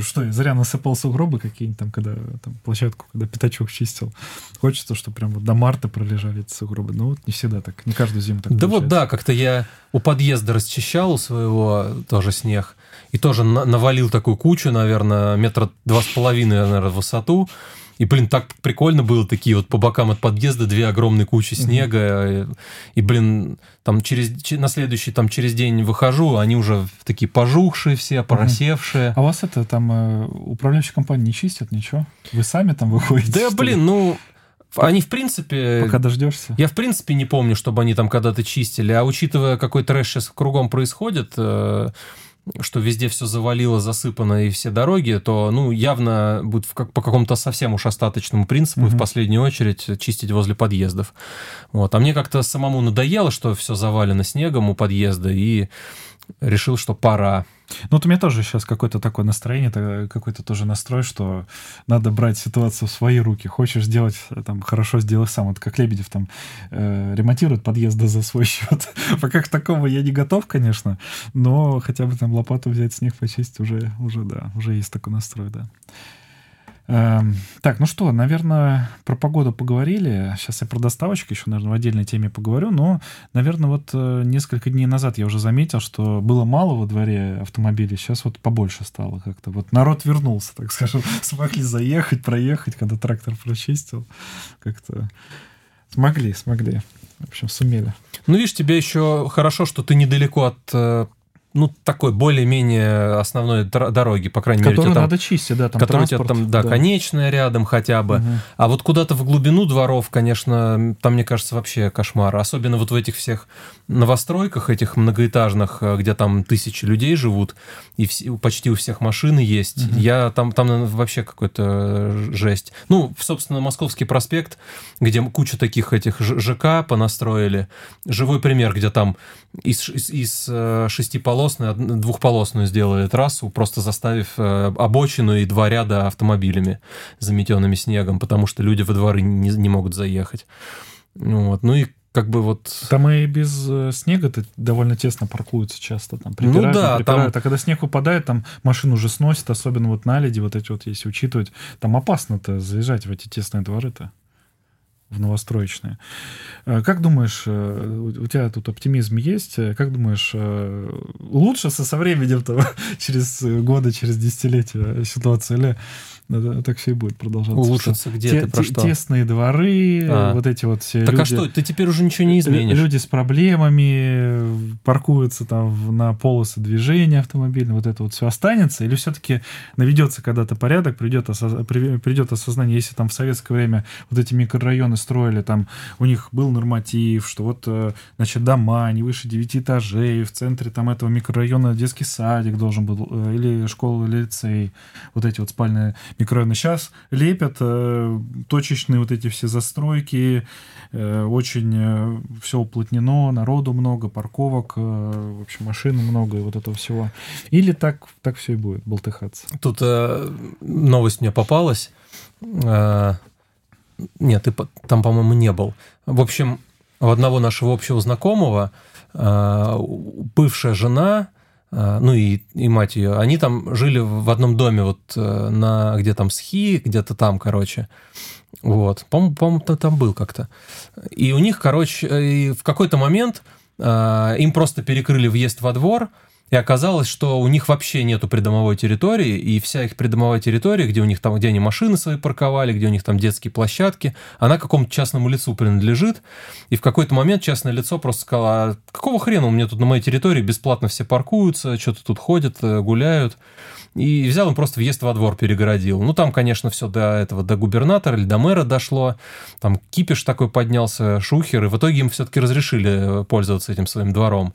что, я зря насыпал сугробы какие-нибудь там, когда там площадку, когда пятачок чистил. Хочется, чтобы прям вот до марта пролежали эти сугробы. Но вот не всегда так, не каждую зиму так Да получается. вот да, как-то я у подъезда расчищал у своего тоже снег, и тоже навалил такую кучу, наверное, метра два с половиной, наверное, в высоту. И, блин, так прикольно было, такие вот по бокам от подъезда две огромные кучи снега. Mm-hmm. И, блин, там через, на следующий, там через день выхожу, они уже такие пожухшие все, поросевшие. Mm-hmm. А у вас это, там, э, управляющая компания не чистят, ничего? Вы сами там выходите? Да, блин, ну... Они, в принципе... Пока дождешься. Я, в принципе, не помню, чтобы они там когда-то чистили. А учитывая, какой трэш сейчас кругом происходит, э, что везде все завалило, засыпано и все дороги, то, ну, явно будет как, по какому-то совсем уж остаточному принципу mm-hmm. в последнюю очередь чистить возле подъездов. Вот. А мне как-то самому надоело, что все завалено снегом у подъезда, и решил, что пора. Ну, вот у меня тоже сейчас какое-то такое настроение, какой-то тоже настрой, что надо брать ситуацию в свои руки. Хочешь сделать там хорошо, сделай сам. Вот как Лебедев там э, ремонтирует подъезды за свой счет. Пока к такому я не готов, конечно, но хотя бы там лопату взять, снег почистить уже, уже да, уже есть такой настрой, да. Эм, так, ну что, наверное, про погоду поговорили. Сейчас я про доставочку еще, наверное, в отдельной теме поговорю. Но, наверное, вот э, несколько дней назад я уже заметил, что было мало во дворе автомобилей. Сейчас вот побольше стало как-то. Вот народ вернулся, так скажем. Смогли заехать, проехать, когда трактор прочистил. Как-то смогли, смогли. В общем, сумели. Ну, видишь, тебе еще хорошо, что ты недалеко от э, ну, такой более-менее основной дороги, по крайней Которую мере. Которую надо чистить, да, там Которая у тебя там, да, да, конечная рядом хотя бы. Угу. А вот куда-то в глубину дворов, конечно, там, мне кажется, вообще кошмар. Особенно вот в этих всех новостройках, этих многоэтажных, э, где там тысячи людей живут, и все, почти у всех машины есть. Угу. Я там, там вообще какой-то жесть. Ну, собственно, Московский проспект, где куча таких этих ЖК понастроили. Живой пример, где там из, из, из э, шести полосной, двухполосную сделали трассу, просто заставив э, обочину и два ряда автомобилями, заметенными снегом, потому что люди во дворы не, не могут заехать. Вот. Ну и как бы вот... Там и без э, снега-то довольно тесно паркуются часто. Там припирают, ну да, припирают. Там... А когда снег выпадает, там машину уже сносит, особенно вот на леди, вот эти вот, если учитывать, там опасно-то заезжать в эти тесные дворы-то в новостроечные. Э, как думаешь, э, у тебя тут оптимизм есть? Как думаешь, лучше со временем, через годы, через десятилетия ситуация или так все и будет продолжаться. Улучшится где те, ты про что? Тесные дворы, а. вот эти вот все Так а люди, а что, ты теперь уже ничего не изменишь? Люди с проблемами паркуются там на полосы движения автомобильного, вот это вот все останется? Или все-таки наведется когда-то порядок, придет, осоз... придет осознание, если там в советское время вот эти микрорайоны строили, там у них был норматив, что вот, э, значит, дома не выше 9 этажей, в центре там этого микрорайона детский садик должен был, э, или школа, или лицей, вот эти вот спальные микрорайоны. Сейчас лепят э, точечные вот эти все застройки, э, очень э, все уплотнено, народу много, парковок, э, в общем, машин много и вот этого всего. Или так, так все и будет болтыхаться. Тут э, новость мне попалась. Э, нет, ты там, по-моему, не был. В общем, у одного нашего общего знакомого э, бывшая жена ну и, и мать ее, они там жили в одном доме, вот э, на где там Схи, где-то там, короче. Вот, по-моему, по там был как-то. И у них, короче, в какой-то момент э, им просто перекрыли въезд во двор, и оказалось, что у них вообще нету придомовой территории, и вся их придомовая территория, где у них там, где они машины свои парковали, где у них там детские площадки, она какому-то частному лицу принадлежит. И в какой-то момент частное лицо просто сказало, а какого хрена у меня тут на моей территории бесплатно все паркуются, что-то тут ходят, э, гуляют. И взял он просто въезд во двор перегородил. Ну, там, конечно, все до этого, до губернатора или до мэра дошло. Там кипиш такой поднялся, шухер, и в итоге им все-таки разрешили пользоваться этим своим двором.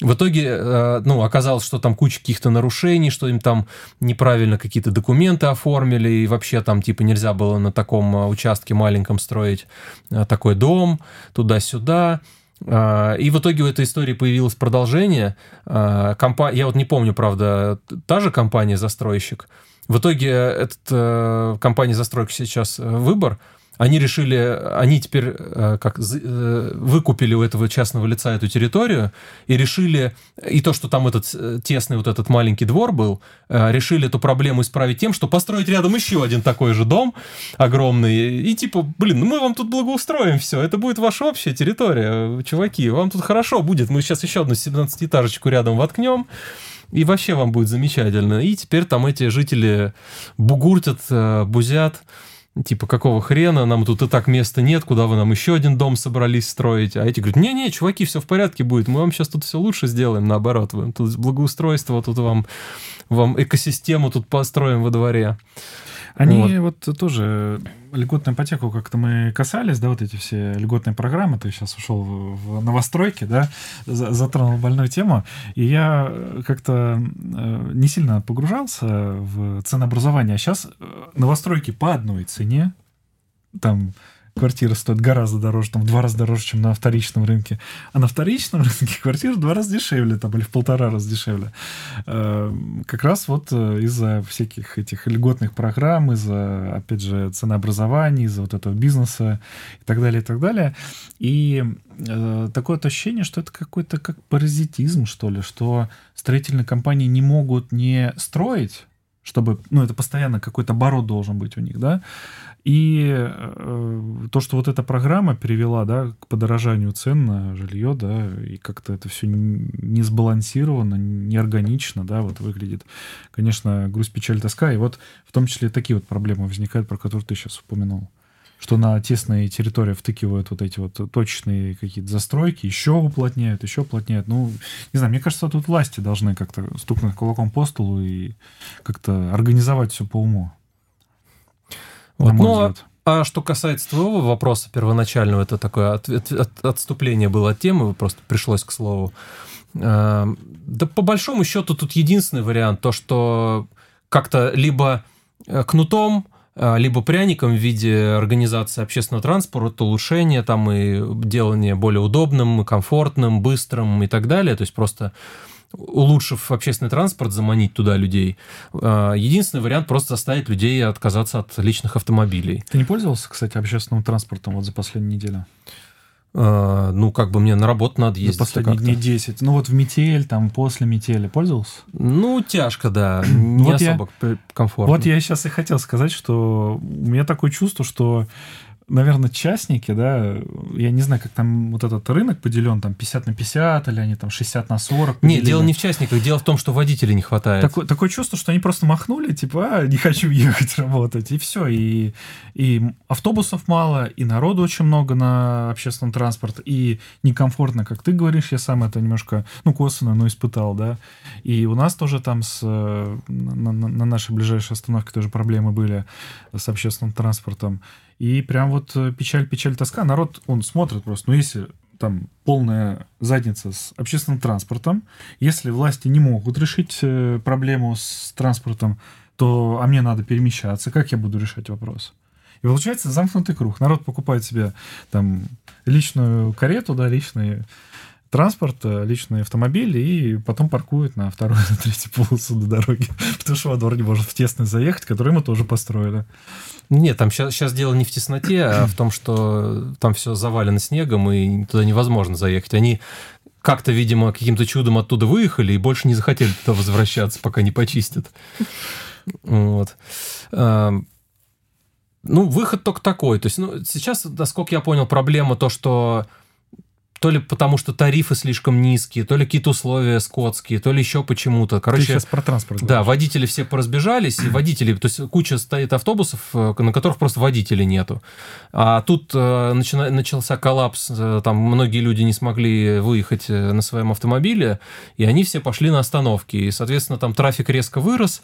В итоге, э, ну, оказалось, что там куча каких-то нарушений, что им там неправильно какие-то документы оформили, и вообще там, типа, нельзя было на таком э, участке маленьком строить э, такой дом, туда-сюда. И в итоге у этой истории появилось продолжение. Компа... Я вот не помню, правда, та же компания-застройщик. В итоге этот компания-застройщик сейчас выбор – они решили, они теперь э, как э, выкупили у этого частного лица эту территорию и решили, и то, что там этот э, тесный вот этот маленький двор был, решили эту проблему исправить тем, что построить рядом еще один такой же дом огромный, и типа, блин, ну мы вам тут благоустроим все, это будет ваша общая территория, чуваки, вам тут хорошо будет, мы сейчас еще одну 17-этажечку рядом воткнем, и вообще вам будет замечательно. И теперь там эти жители бугуртят, бузят, типа, какого хрена, нам тут и так места нет, куда вы нам еще один дом собрались строить? А эти говорят, не-не, чуваки, все в порядке будет, мы вам сейчас тут все лучше сделаем, наоборот, вы, тут благоустройство, тут вам, вам экосистему тут построим во дворе. Они вот, вот тоже льготную ипотеку как-то мы касались, да, вот эти все льготные программы, ты сейчас ушел в, в новостройки, да, затронул больную тему, и я как-то э, не сильно погружался в ценообразование, а сейчас э, новостройки по одной цене, там квартира стоит гораздо дороже, там в два раза дороже, чем на вторичном рынке. А на вторичном рынке квартира в два раза дешевле, там, или в полтора раза дешевле. Э, как раз вот э, из-за всяких этих льготных программ, из-за, опять же, ценообразования, из-за вот этого бизнеса и так далее, и так далее. И э, такое ощущение, что это какой-то как паразитизм, что ли, что строительные компании не могут не строить, чтобы, ну, это постоянно какой-то оборот должен быть у них, да, и э, то, что вот эта программа привела, да, к подорожанию цен на жилье, да, и как-то это все не сбалансировано, не органично, да, вот выглядит, конечно, грусть, печаль, тоска, и вот в том числе такие вот проблемы возникают, про которые ты сейчас упомянул что на тесные территории втыкивают вот эти вот точечные какие-то застройки, еще уплотняют, еще уплотняют. Ну, не знаю, мне кажется, тут власти должны как-то стукнуть кулаком по столу и как-то организовать все по уму. Вот, ну, а что касается твоего вопроса первоначального, это такое от, от, от, отступление было от темы, просто пришлось к слову. Э, да по большому счету тут единственный вариант, то, что как-то либо э, кнутом, э, либо пряником в виде организации общественного транспорта, улучшения там и делания более удобным, комфортным, быстрым и так далее. То есть просто улучшив общественный транспорт, заманить туда людей. А, единственный вариант просто заставить людей отказаться от личных автомобилей. Ты не пользовался, кстати, общественным транспортом вот за последнюю неделю? Uh, ну, как бы мне на работу надо ездить. За последние дней 10. Ну, вот в метель, там, после метели пользовался? Ну, тяжко, да. Не вот особо я, комфортно. Вот я сейчас и хотел сказать, что у меня такое чувство, что наверное, частники, да, я не знаю, как там вот этот рынок поделен, там 50 на 50, или они там 60 на 40. Нет, дело не в частниках, дело в том, что водителей не хватает. Такое, такое чувство, что они просто махнули, типа, а, не хочу ехать работать, и все. И, и автобусов мало, и народу очень много на общественном транспорте, и некомфортно, как ты говоришь, я сам это немножко, ну, косвенно, но испытал, да. И у нас тоже там с, на, на, на нашей ближайшей остановке тоже проблемы были с общественным транспортом. И прям вот э, печаль, печаль, тоска. Народ, он смотрит просто, ну если там полная задница с общественным транспортом, если власти не могут решить э, проблему с транспортом, то а мне надо перемещаться, как я буду решать вопрос? И получается замкнутый круг. Народ покупает себе там личную карету, да, личный транспорт, э, личный автомобиль, и потом паркует на второй, на третью полосу до дороги. Потому что во двор не может в тесный заехать, который мы тоже построили. Нет, там сейчас, сейчас дело не в тесноте, а в том, что там все завалено снегом, и туда невозможно заехать. Они как-то, видимо, каким-то чудом оттуда выехали и больше не захотели туда возвращаться, пока не почистят. Вот. Ну, выход только такой. То есть, ну, сейчас, насколько я понял, проблема то, что то ли потому, что тарифы слишком низкие, то ли какие-то условия скотские, то ли еще почему-то. Короче, Ты сейчас про транспорт. Да, водители все поразбежались, и водители, то есть куча стоит автобусов, э, на которых просто водителей нету. А тут э, начина, начался коллапс, э, там многие люди не смогли выехать на своем автомобиле, и они все пошли на остановки. И, соответственно, там трафик резко вырос,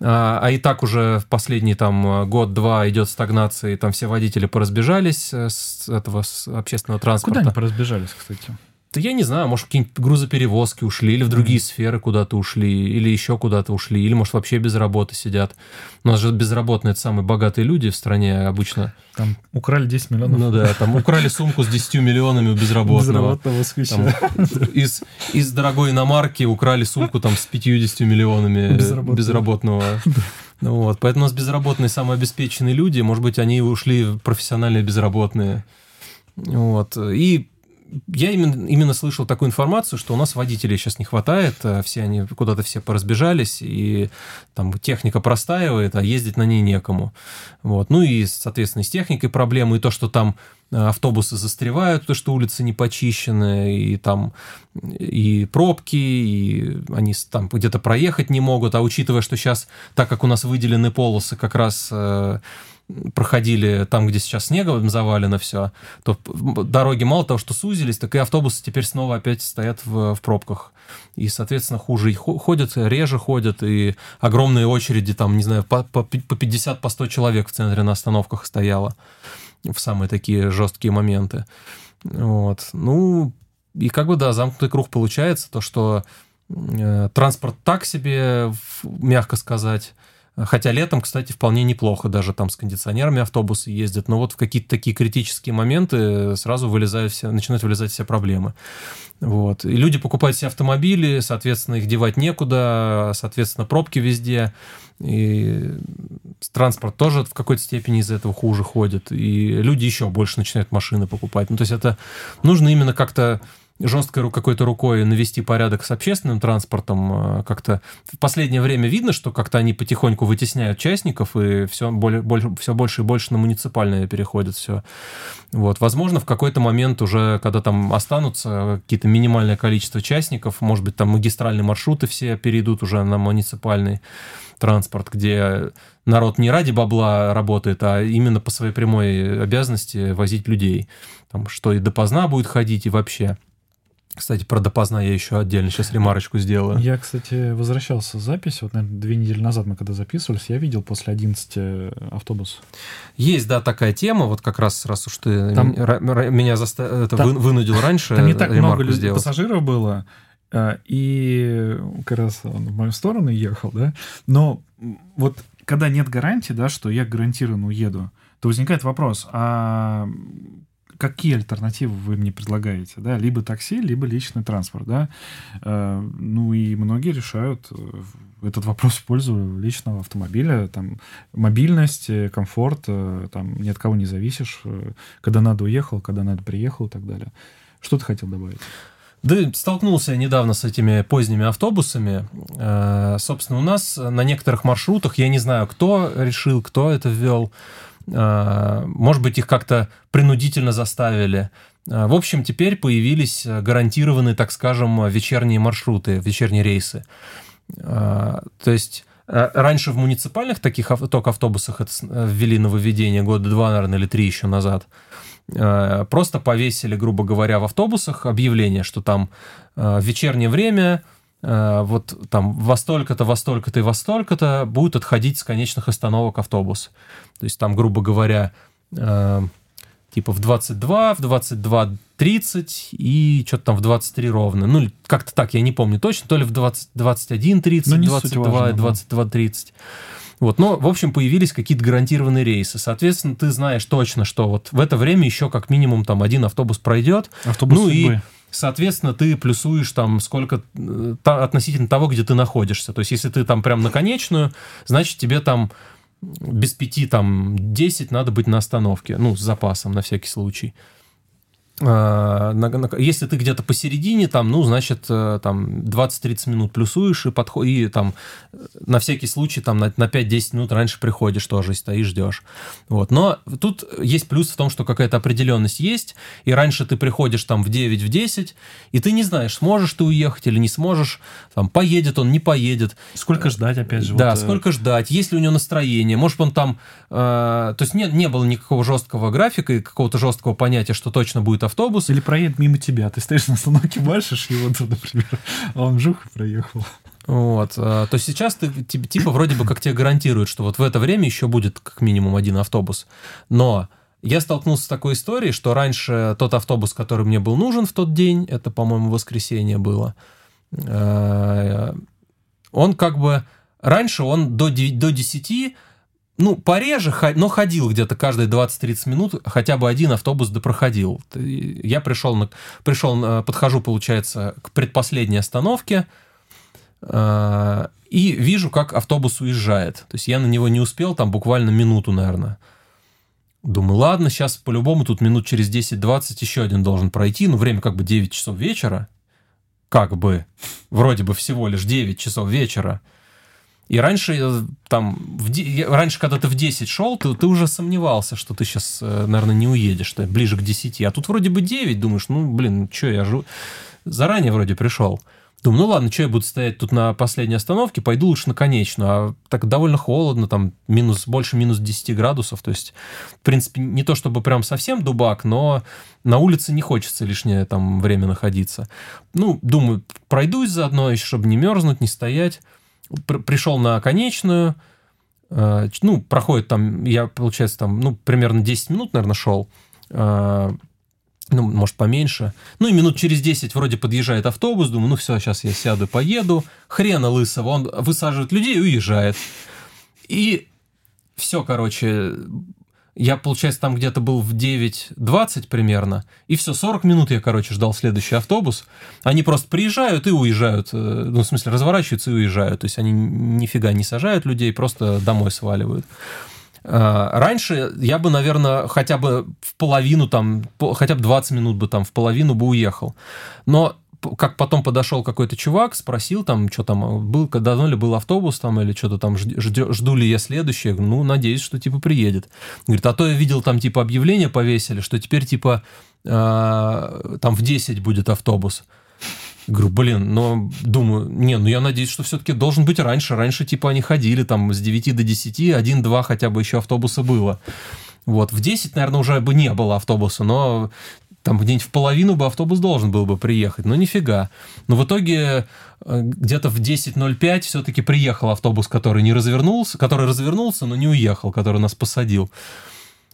а, а и так уже в последний там год-два идет стагнация, и там все водители поразбежались с этого с общественного транспорта. Куда они поразбежались? Кстати? Да я не знаю, может, какие-нибудь грузоперевозки ушли, или в другие mm. сферы куда-то ушли, или еще куда-то ушли, или, может, вообще без работы сидят. У нас же безработные – это самые богатые люди в стране обычно. Там украли 10 миллионов. Ну да, там украли сумку с 10 миллионами у безработного. Безработного Там, из, из дорогой иномарки украли сумку там с 50 миллионами безработного. безработного. Ну вот, поэтому у нас безработные самые обеспеченные люди, может быть, они ушли в профессиональные безработные. Вот. И я именно, именно слышал такую информацию, что у нас водителей сейчас не хватает, э, все они куда-то все поразбежались, и там техника простаивает, а ездить на ней некому. Вот. Ну и, соответственно, с техникой проблемы, и то, что там э, автобусы застревают, то, что улицы не почищены, и там и пробки, и они там где-то проехать не могут, а учитывая, что сейчас, так как у нас выделены полосы как раз э, проходили там, где сейчас снегом завалено все, то дороги мало того, что сузились, так и автобусы теперь снова опять стоят в, в пробках. И, соответственно, хуже ходят, реже ходят, и огромные очереди, там, не знаю, по, по 50, по 100 человек в центре на остановках стояло в самые такие жесткие моменты. Вот. Ну, и как бы, да, замкнутый круг получается, то, что э, транспорт так себе, мягко сказать, Хотя летом, кстати, вполне неплохо, даже там с кондиционерами автобусы ездят, но вот в какие-то такие критические моменты сразу вылезают все, начинают вылезать все проблемы. Вот. И люди покупают себе автомобили, соответственно, их девать некуда, соответственно, пробки везде. И транспорт тоже в какой-то степени из этого хуже ходит. И люди еще больше начинают машины покупать. Ну, то есть это нужно именно как-то жесткой какой-то рукой навести порядок с общественным транспортом. Э, как-то в последнее время видно, что как-то они потихоньку вытесняют частников, и все, более, больше, все больше и больше на муниципальное переходит все. Вот. Возможно, в какой-то момент уже, когда там останутся какие-то минимальное количество частников, может быть, там магистральные маршруты все перейдут уже на муниципальный транспорт, где народ не ради бабла работает, а именно по своей прямой обязанности возить людей. Там, что и допоздна будет ходить, и вообще. Кстати, про допоздна я еще отдельно сейчас ремарочку сделаю. Я, кстати, возвращался с записи, вот, наверное, две недели назад мы когда записывались, я видел после 11 э, автобус. Есть, да, такая тема, вот как раз, раз уж ты там, меня заста... это там, вынудил раньше Там не так много сделать. пассажиров было, э, и как раз он в мою сторону ехал, да, но вот когда нет гарантии, да, что я гарантированно уеду, то возникает вопрос, а какие альтернативы вы мне предлагаете, да, либо такси, либо личный транспорт, да, э, ну и многие решают э, этот вопрос в пользу личного автомобиля, там, мобильность, э, комфорт, там, ни от кого не зависишь, когда надо уехал, когда надо приехал и так далее. Что ты хотел добавить? Да, столкнулся я недавно с этими поздними автобусами. Собственно, у нас на некоторых маршрутах, я не знаю, кто решил, кто это ввел, может быть, их как-то принудительно заставили. А, в общем, теперь появились гарантированные, так скажем, вечерние маршруты, вечерние рейсы. А, то есть раньше в муниципальных таких только автобусах это ввели нововведение года два, наверное, или три еще назад. Просто повесили, грубо говоря, в автобусах объявление, что там вечернее время вот там во столько-то, во столько-то и во столько-то будет отходить с конечных остановок автобус. То есть там, грубо говоря, э, типа в 22, в 22.30 и что-то там в 23 ровно. Ну, как-то так, я не помню точно, то ли в 20, 21.30, ну, 22, 22.30. Вот, но, в общем, появились какие-то гарантированные рейсы. Соответственно, ты знаешь точно, что вот в это время еще как минимум там один автобус пройдет. Автобус ну судьбы. и соответственно, ты плюсуешь там сколько э, та, относительно того, где ты находишься. То есть, если ты там прям на конечную, значит, тебе там без пяти, там, 10 надо быть на остановке, ну, с запасом на всякий случай. А, если ты где-то посередине, там, ну, значит, э, там 20-30 минут плюсуешь и, подход, и там на всякий случай там на, на 5-10 минут раньше приходишь тоже, стоишь, ждешь. Вот. Но тут есть плюс в том, что какая-то определенность есть, и раньше ты приходишь там в 9, в 10, и ты не знаешь, сможешь ты уехать или не сможешь, там, поедет он, не поедет. Сколько ждать, опять же. Да, вот, э, сколько ждать, есть ли у него настроение, может он там, э, то есть нет, не было никакого жесткого графика и какого-то жесткого понятия, что точно будет автобус. Или проедет мимо тебя. Ты стоишь на остановке, машешь его, например, а он жух и проехал. Вот. А, то сейчас ты типа вроде бы как тебе гарантируют, что вот в это время еще будет как минимум один автобус. Но я столкнулся с такой историей, что раньше тот автобус, который мне был нужен в тот день, это, по-моему, воскресенье было, а, он как бы... Раньше он до 10 ну, пореже, но ходил где-то каждые 20-30 минут, хотя бы один автобус допроходил. Я пришел, на, пришел, подхожу, получается, к предпоследней остановке, э, и вижу, как автобус уезжает. То есть я на него не успел, там буквально минуту, наверное. Думаю, ладно, сейчас по-любому тут минут через 10-20 еще один должен пройти. Ну, время как бы 9 часов вечера. Как бы. Вроде бы всего лишь 9 часов вечера. И раньше, э, там, в, раньше, когда ты в 10 шел, ты, ты уже сомневался, что ты сейчас, э, наверное, не уедешь, ты ближе к 10. А тут вроде бы 9, думаешь, ну, блин, что я жу... Заранее вроде пришел. Думаю, ну ладно, что я буду стоять тут на последней остановке, пойду лучше на конечную. А так довольно холодно, там минус, больше минус 10 градусов. То есть, в принципе, не то чтобы прям совсем дубак, но на улице не хочется лишнее там время находиться. Ну, думаю, пройдусь заодно, еще чтобы не мерзнуть, не стоять пришел на конечную, э, ну, проходит там, я, получается, там, ну, примерно 10 минут, наверное, шел, э, ну, может, поменьше. Ну, и минут через 10 вроде подъезжает автобус, думаю, ну, все, сейчас я сяду, поеду. Хрена лысого, он высаживает людей и уезжает. И все, короче, я, получается, там где-то был в 9.20 примерно, и все, 40 минут я, короче, ждал следующий автобус. Они просто приезжают и уезжают, э, ну, в смысле, разворачиваются и уезжают. То есть они нифига не сажают людей, просто домой сваливают. А, раньше я бы, наверное, хотя бы в половину там, хотя бы 20 минут бы там в половину бы уехал. Но как потом подошел какой-то чувак, спросил там, что там, был, давно ли был автобус там, или что-то там, жду, жду ли я следующее, ну, надеюсь, что, типа, приедет. Говорит, а то я видел там, типа, объявление повесили, что теперь, типа, э, там в 10 будет автобус. Говорю, блин, но думаю, не, ну я надеюсь, что все-таки должен быть раньше. Раньше, типа, они ходили там с 9 до 10, один-два хотя бы еще автобуса было. Вот, в 10, наверное, уже бы не было автобуса, но там где-нибудь в половину бы автобус должен был бы приехать, но нифига. Но в итоге э, где-то в 10.05 все-таки приехал автобус, который не развернулся, который развернулся, но не уехал, который нас посадил.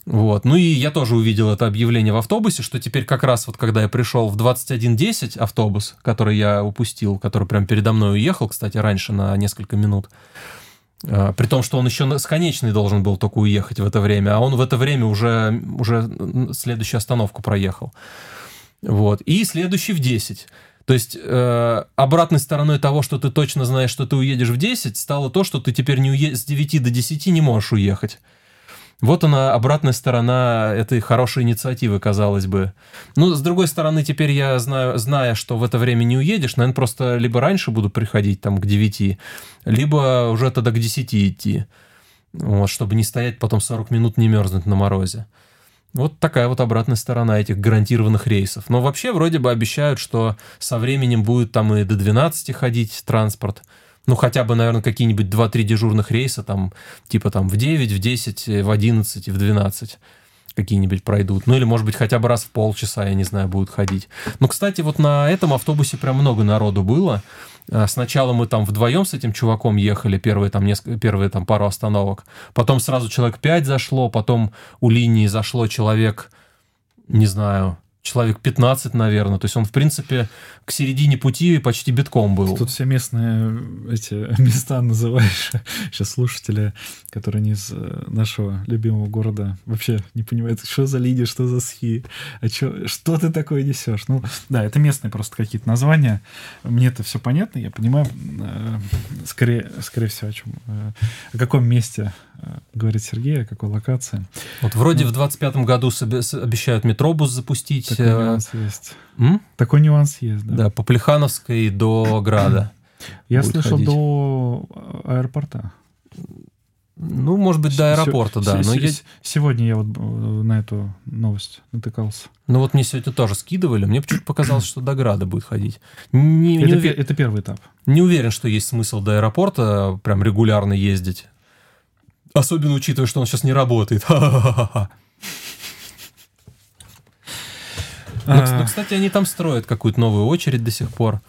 Вот. Ну и я тоже увидел это объявление в автобусе, что теперь как раз вот когда я пришел в 21.10 автобус, который я упустил, который прям передо мной уехал, кстати, раньше на несколько минут, при том, что он еще с конечной должен был только уехать в это время, а он в это время уже, уже следующую остановку проехал. Вот. И следующий в 10. То есть э, обратной стороной того, что ты точно знаешь, что ты уедешь в 10, стало то, что ты теперь не уе... с 9 до 10 не можешь уехать. Вот она, обратная сторона этой хорошей инициативы, казалось бы. Ну, с другой стороны, теперь я знаю, зная, что в это время не уедешь, наверное, просто либо раньше буду приходить там к 9, либо уже тогда к 10 идти. Вот, чтобы не стоять потом 40 минут, не мерзнуть на морозе. Вот такая вот обратная сторона этих гарантированных рейсов. Но вообще вроде бы обещают, что со временем будет там и до 12 ходить транспорт ну, хотя бы, наверное, какие-нибудь 2-3 дежурных рейса, там, типа там в 9, в 10, в 11 и в 12 какие-нибудь пройдут. Ну, или, может быть, хотя бы раз в полчаса, я не знаю, будут ходить. Ну, кстати, вот на этом автобусе прям много народу было. А, сначала мы там вдвоем с этим чуваком ехали, первые там, несколько, первые там пару остановок. Потом сразу человек 5 зашло, потом у линии зашло человек, не знаю, человек 15, наверное. То есть он, в принципе, к середине пути почти битком был. Тут все местные э, эти места называешь. Сейчас слушатели, которые не из э, нашего любимого города, вообще не понимают, что за лиди, что за схи, а чё, что ты такое несешь. Ну, да, это местные просто какие-то названия. Мне это все понятно, я понимаю, э, скорее, скорее всего, о чем, о каком месте говорит Сергей, о какой локации. Вот вроде ну, в 25-м году обещают метробус запустить. Такой нюанс есть. М? Такой нюанс есть, да. Да, по Плехановской до Града. Я слышал ходить. до аэропорта. Ну, может быть, до аэропорта, да. Но я... Сегодня я вот э, на эту новость натыкался. Ну вот мне сегодня тоже скидывали, мне почему-то показалось, что до Града будет ходить. Не, это, не увер... это первый этап. Не уверен, что есть смысл до аэропорта прям регулярно ездить. Особенно учитывая, что он сейчас не работает. Ну, ну, кстати, они там строят какую-то новую очередь до сих пор.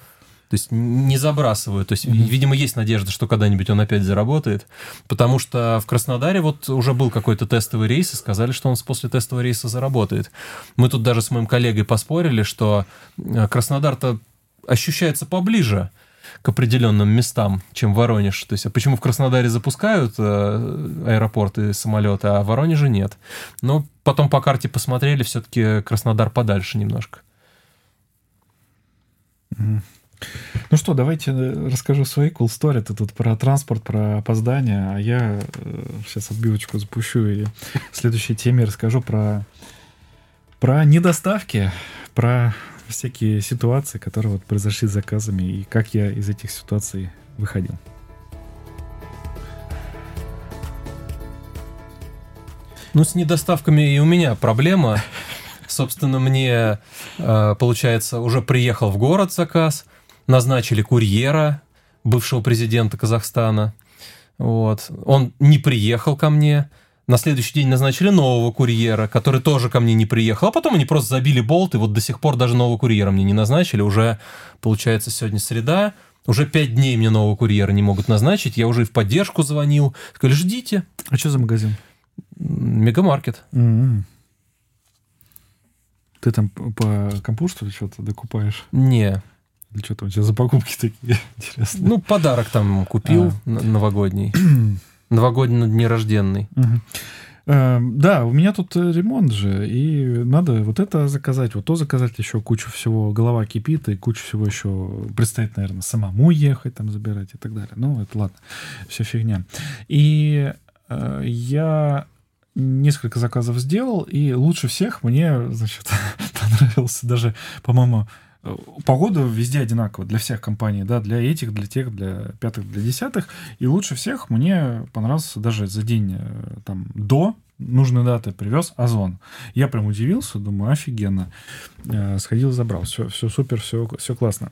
То есть не забрасывают. То есть, mm-hmm. видимо, есть надежда, что когда-нибудь он опять заработает. Потому что в Краснодаре вот уже был какой-то тестовый рейс, и сказали, что он после тестового рейса заработает. Мы тут даже с моим коллегой поспорили, что э, Краснодар-то ощущается поближе к определенным местам, чем Воронеж. То есть, а почему в Краснодаре запускают э, аэропорты, самолеты, а в Воронеже нет? Но потом по карте посмотрели, все-таки Краснодар подальше немножко. Ну что, давайте э, расскажу свои cool story. Ты тут про транспорт, про опоздание, а я сейчас отбивочку запущу и в следующей теме расскажу про, про недоставки, про всякие ситуации, которые вот произошли с заказами, и как я из этих ситуаций выходил. Ну, с недоставками и у меня проблема. Собственно, мне, э, получается, уже приехал в город заказ, назначили курьера, бывшего президента Казахстана. Вот. Он не приехал ко мне, на следующий день назначили нового курьера, который тоже ко мне не приехал. А потом они просто забили болт, и вот до сих пор даже нового курьера мне не назначили. Уже, получается, сегодня среда. Уже пять дней мне нового курьера не могут назначить. Я уже и в поддержку звонил. Сказали, ждите. А что за магазин? Мегамаркет. Mm-hmm. Ты там по ли что-то докупаешь? Не. Или что там у тебя за покупки такие интересные? Ну, подарок там купил а. новогодний. Новогодний днерожденный. Угу. Да, у меня тут э, ремонт же, и надо вот это заказать, вот то заказать, еще кучу всего, голова кипит, и кучу всего еще предстоит, наверное, самому ехать, там, забирать и так далее. Ну, это ладно, все фигня. И э, я несколько заказов сделал, и лучше всех мне, значит, понравился даже, по-моему, погода везде одинаковая для всех компаний, да, для этих, для тех, для пятых, для десятых. И лучше всех мне понравился даже за день э, там до нужной даты привез Озон. Я прям удивился, думаю, офигенно. Э, сходил, забрал. Все, все супер, все, все классно.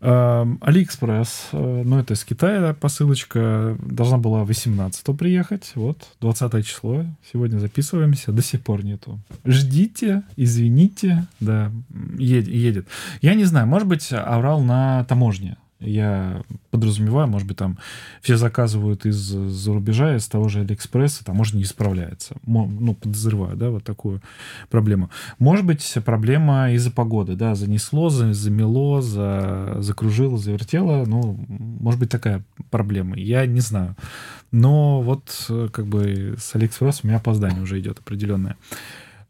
Эм, Алиэкспресс, э, ну, это из Китая посылочка, должна была 18 приехать, вот, 20 число, сегодня записываемся, до сих пор нету. Ждите, извините, да, едет. Я не знаю, может быть, аврал на таможне, я подразумеваю, может быть, там все заказывают из-за рубежа, из того же Алиэкспресса, там, может, не исправляется. Ну, подозреваю, да, вот такую проблему. Может быть, проблема из-за погоды, да, занесло, замело, за, закружило, завертело, ну, может быть, такая проблема. Я не знаю. Но вот, как бы, с Алиэкспресс у меня опоздание уже идет определенное.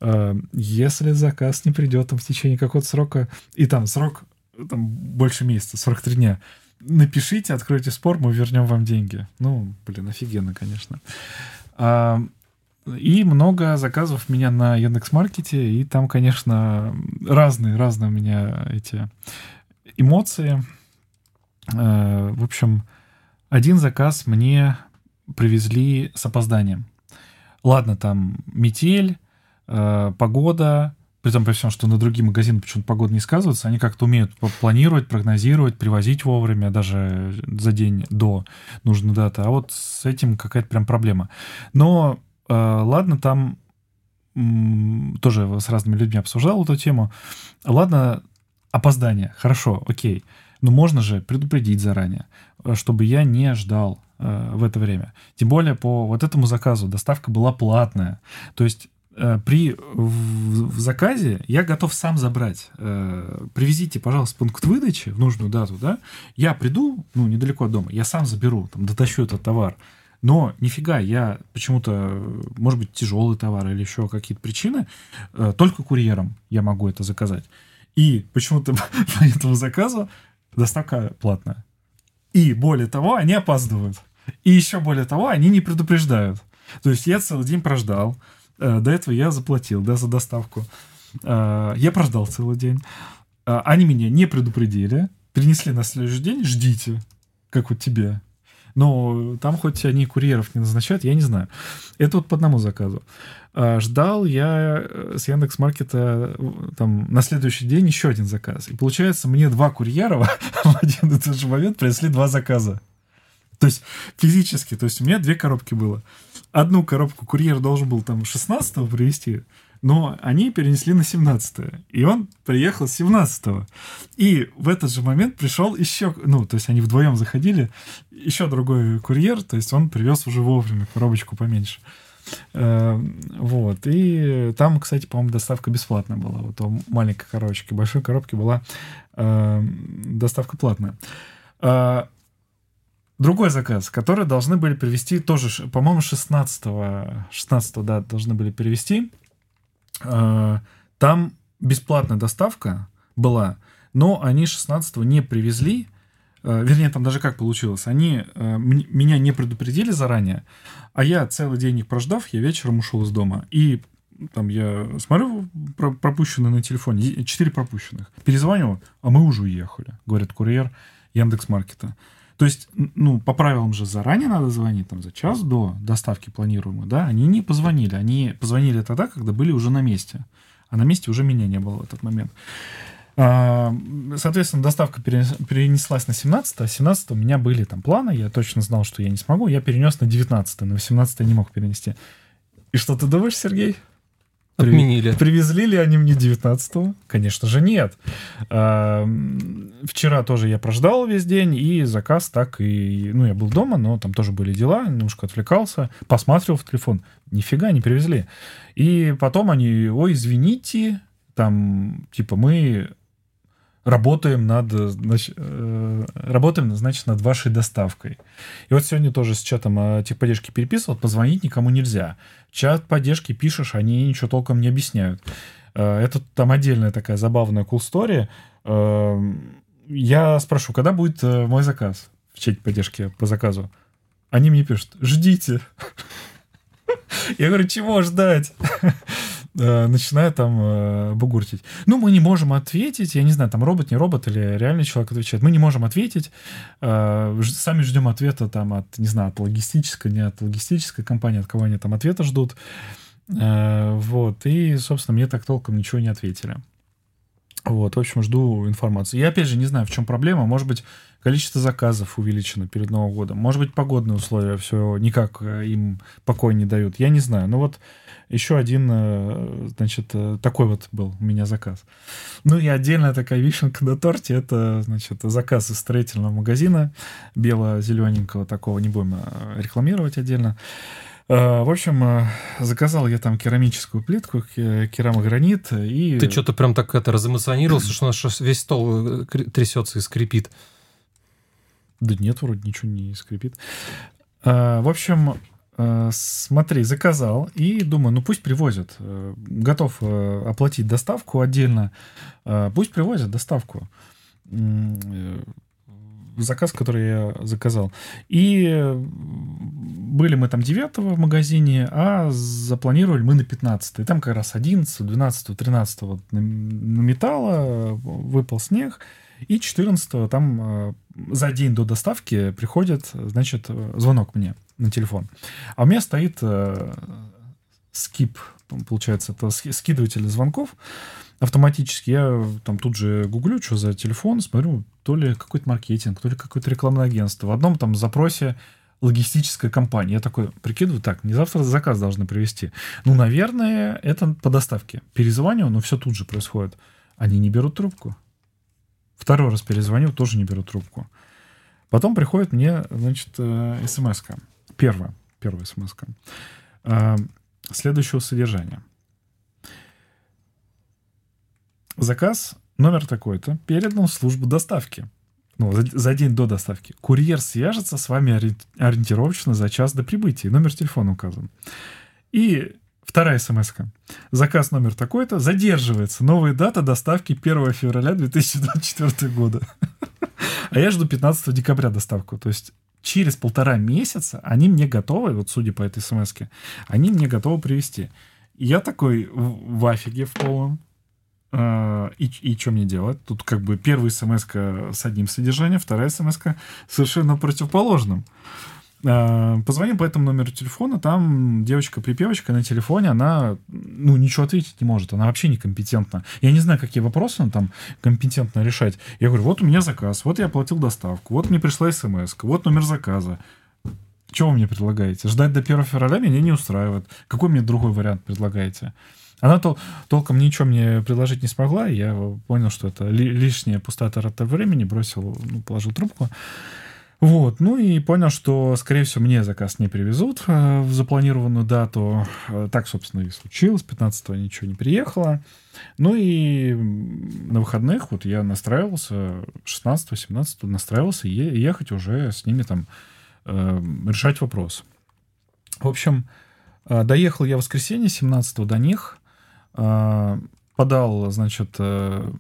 Э, если заказ не придет там в течение какого-то срока, и там срок там больше месяца, 43 дня. Напишите, откройте спор, мы вернем вам деньги. Ну, блин, офигенно, конечно. А, и много заказов у меня на Яндекс.Маркете, и там, конечно, разные, разные у меня эти эмоции. А, в общем, один заказ мне привезли с опозданием. Ладно, там метель, э, погода, при том, при всем, что на другие магазины почему-то погода не сказывается, они как-то умеют планировать, прогнозировать, привозить вовремя, даже за день до нужной даты. А вот с этим какая-то прям проблема. Но э, ладно, там тоже с разными людьми обсуждал эту тему. Ладно, опоздание, хорошо, окей. Но можно же предупредить заранее, э, чтобы я не ждал э, в это время. Тем более по вот этому заказу доставка была платная. То есть э, при в, в заказе я готов сам забрать. Э, привезите, пожалуйста, пункт выдачи в нужную дату, да? Я приду, ну, недалеко от дома, я сам заберу, там, дотащу этот товар. Но нифига, я почему-то, может быть, тяжелый товар или еще какие-то причины, э, только курьером я могу это заказать. И почему-то по этому заказу доставка платная. И более того, они опаздывают. И еще более того, они не предупреждают. То есть я целый день прождал. Э, до этого я заплатил, да, за доставку. Э, я прождал целый день. Э, они меня не предупредили. Принесли на следующий день. Ждите. Как вот тебе. Но там хоть они курьеров не назначают, я не знаю. Это вот по одному заказу. Ждал я с Яндекс Маркета там на следующий день еще один заказ. И получается, мне два курьера в один и тот же момент принесли два заказа. То есть физически, то есть у меня две коробки было. Одну коробку курьер должен был там 16 привезти, но они перенесли на 17 И он приехал 17 -го. И в этот же момент пришел еще, ну, то есть они вдвоем заходили, еще другой курьер, то есть он привез уже вовремя коробочку поменьше. Эм, вот. И там, кстати, по-моему, доставка бесплатная была. Вот у маленькой коробочки. Большой коробки была эм, доставка платная. Другой заказ, который должны были привезти тоже, по-моему, 16 16 да, должны были перевести. Э, там бесплатная доставка была, но они 16 не привезли, э, вернее, там даже как получилось, они э, меня не предупредили заранее, а я целый день их прождав, я вечером ушел из дома. И там я смотрю пропущенные на телефоне, 4 пропущенных. Перезвоню, а мы уже уехали, говорит курьер Яндекс Маркета. То есть, ну, по правилам же заранее надо звонить, там, за час до доставки планируемой, да, они не позвонили, они позвонили тогда, когда были уже на месте, а на месте уже меня не было в этот момент. А, соответственно, доставка перенеслась на 17 а 17 у меня были там планы, я точно знал, что я не смогу, я перенес на 19 на 18 не мог перенести. И что ты думаешь, Сергей? Отменили. Привезли ли они мне 19-го? Конечно же, нет. А, вчера тоже я прождал весь день, и заказ так и... Ну, я был дома, но там тоже были дела, немножко отвлекался, посмотрел в телефон. Нифига не привезли. И потом они, ой, извините, там, типа, мы работаем над, значит, э, работаем, значит, над вашей доставкой. И вот сегодня тоже с чатом э, техподдержки переписывал, позвонить никому нельзя. Чат поддержки пишешь, они ничего толком не объясняют. Э, это там отдельная такая забавная cool story. Я спрошу, когда будет мой заказ в чате поддержки по заказу? Они мне пишут, ждите. Я говорю, чего ждать? Э, начинает там э, бугуртить. Ну, мы не можем ответить, я не знаю, там робот, не робот или реальный человек отвечает. Мы не можем ответить, э, сами ждем ответа там от, не знаю, от логистической, не от логистической компании, от кого они там ответа ждут. Вот, и, собственно, мне так толком ничего не ответили. Вот, в общем, жду информации. Я, опять же, не знаю, в чем проблема. Может быть, количество заказов увеличено перед Новым годом. Может быть, погодные условия все никак им покой не дают. Я не знаю. Но вот еще один, э, значит, э, такой вот был у меня заказ. Ну и отдельная такая вишенка на торте, это, значит, заказ из строительного магазина, бело-зелененького такого, не будем э, рекламировать отдельно. В общем, заказал я там керамическую плитку, керамогранит и... Ты что-то прям так это разэмоционировался, что у нас весь стол трясется и скрипит. Да нет, вроде ничего не скрипит. В общем, Э, смотри, заказал и думаю, ну пусть привозят. Э, готов э, оплатить доставку отдельно. Пусть привозят доставку. Заказ, который я заказал. И были мы там 9 в магазине, а запланировали мы на 15. И там как раз 11, 12, 13 вот наметало, выпал снег. И 14 там за день до доставки приходит, значит, звонок мне на телефон. А у меня стоит э, скип, получается, это скидыватель звонков автоматически. Я там тут же гуглю, что за телефон, смотрю, то ли какой-то маркетинг, то ли какое-то рекламное агентство. В одном там запросе логистическая компания. Я такой прикидываю, так, не завтра заказ должны привезти. Ну, наверное, это по доставке. Перезваниваю, но все тут же происходит. Они не берут трубку. Второй раз перезвонил, тоже не беру трубку. Потом приходит мне, значит, э, смс -ка. Первая, первая смс. Э, следующего содержания. Заказ номер такой-то передан в службу доставки. Ну, за, за день до доставки. Курьер свяжется с вами ориентировочно за час до прибытия. Номер телефона указан. И Вторая смс -ка. Заказ номер такой-то. Задерживается. Новая дата доставки 1 февраля 2024 года. А я жду 15 декабря доставку. То есть через полтора месяца они мне готовы, вот судя по этой смс они мне готовы привезти. Я такой в офиге в полном. А, и, и что мне делать? Тут как бы первая смс с одним содержанием, вторая смс совершенно противоположным. А, позвонил по этому номеру телефона, там девочка-припевочка на телефоне, она, ну, ничего ответить не может, она вообще некомпетентна. Я не знаю, какие вопросы она там компетентно решать. Я говорю, вот у меня заказ, вот я оплатил доставку, вот мне пришла смс, вот номер заказа. Что вы мне предлагаете? Ждать до 1 февраля меня не устраивает. Какой мне другой вариант предлагаете? Она тол толком ничего мне предложить не смогла, и я понял, что это ли лишняя пустая трата времени, бросил, ну, положил трубку. Вот, ну и понял, что, скорее всего, мне заказ не привезут э, в запланированную дату. Э, так, собственно, и случилось. 15-го ничего не приехало. Ну и на выходных вот я настраивался, 16-17 настраивался ехать уже с ними там э, решать вопрос. В общем, э, доехал я в воскресенье 17 до них. Подал, значит, э,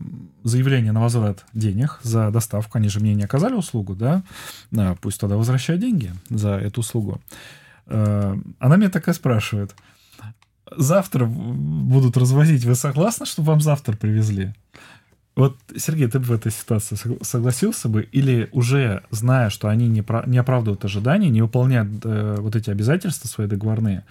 заявление на возврат денег за доставку. Они же мне не оказали услугу, да? А, пусть тогда возвращают деньги за эту услугу. Э, она меня такая спрашивает. Завтра будут развозить. Вы согласны, чтобы вам завтра привезли? Вот, Сергей, ты бы в этой ситуации согласился бы? Или уже зная, что они не, про, не оправдывают ожидания, не выполняют э, вот эти обязательства свои договорные,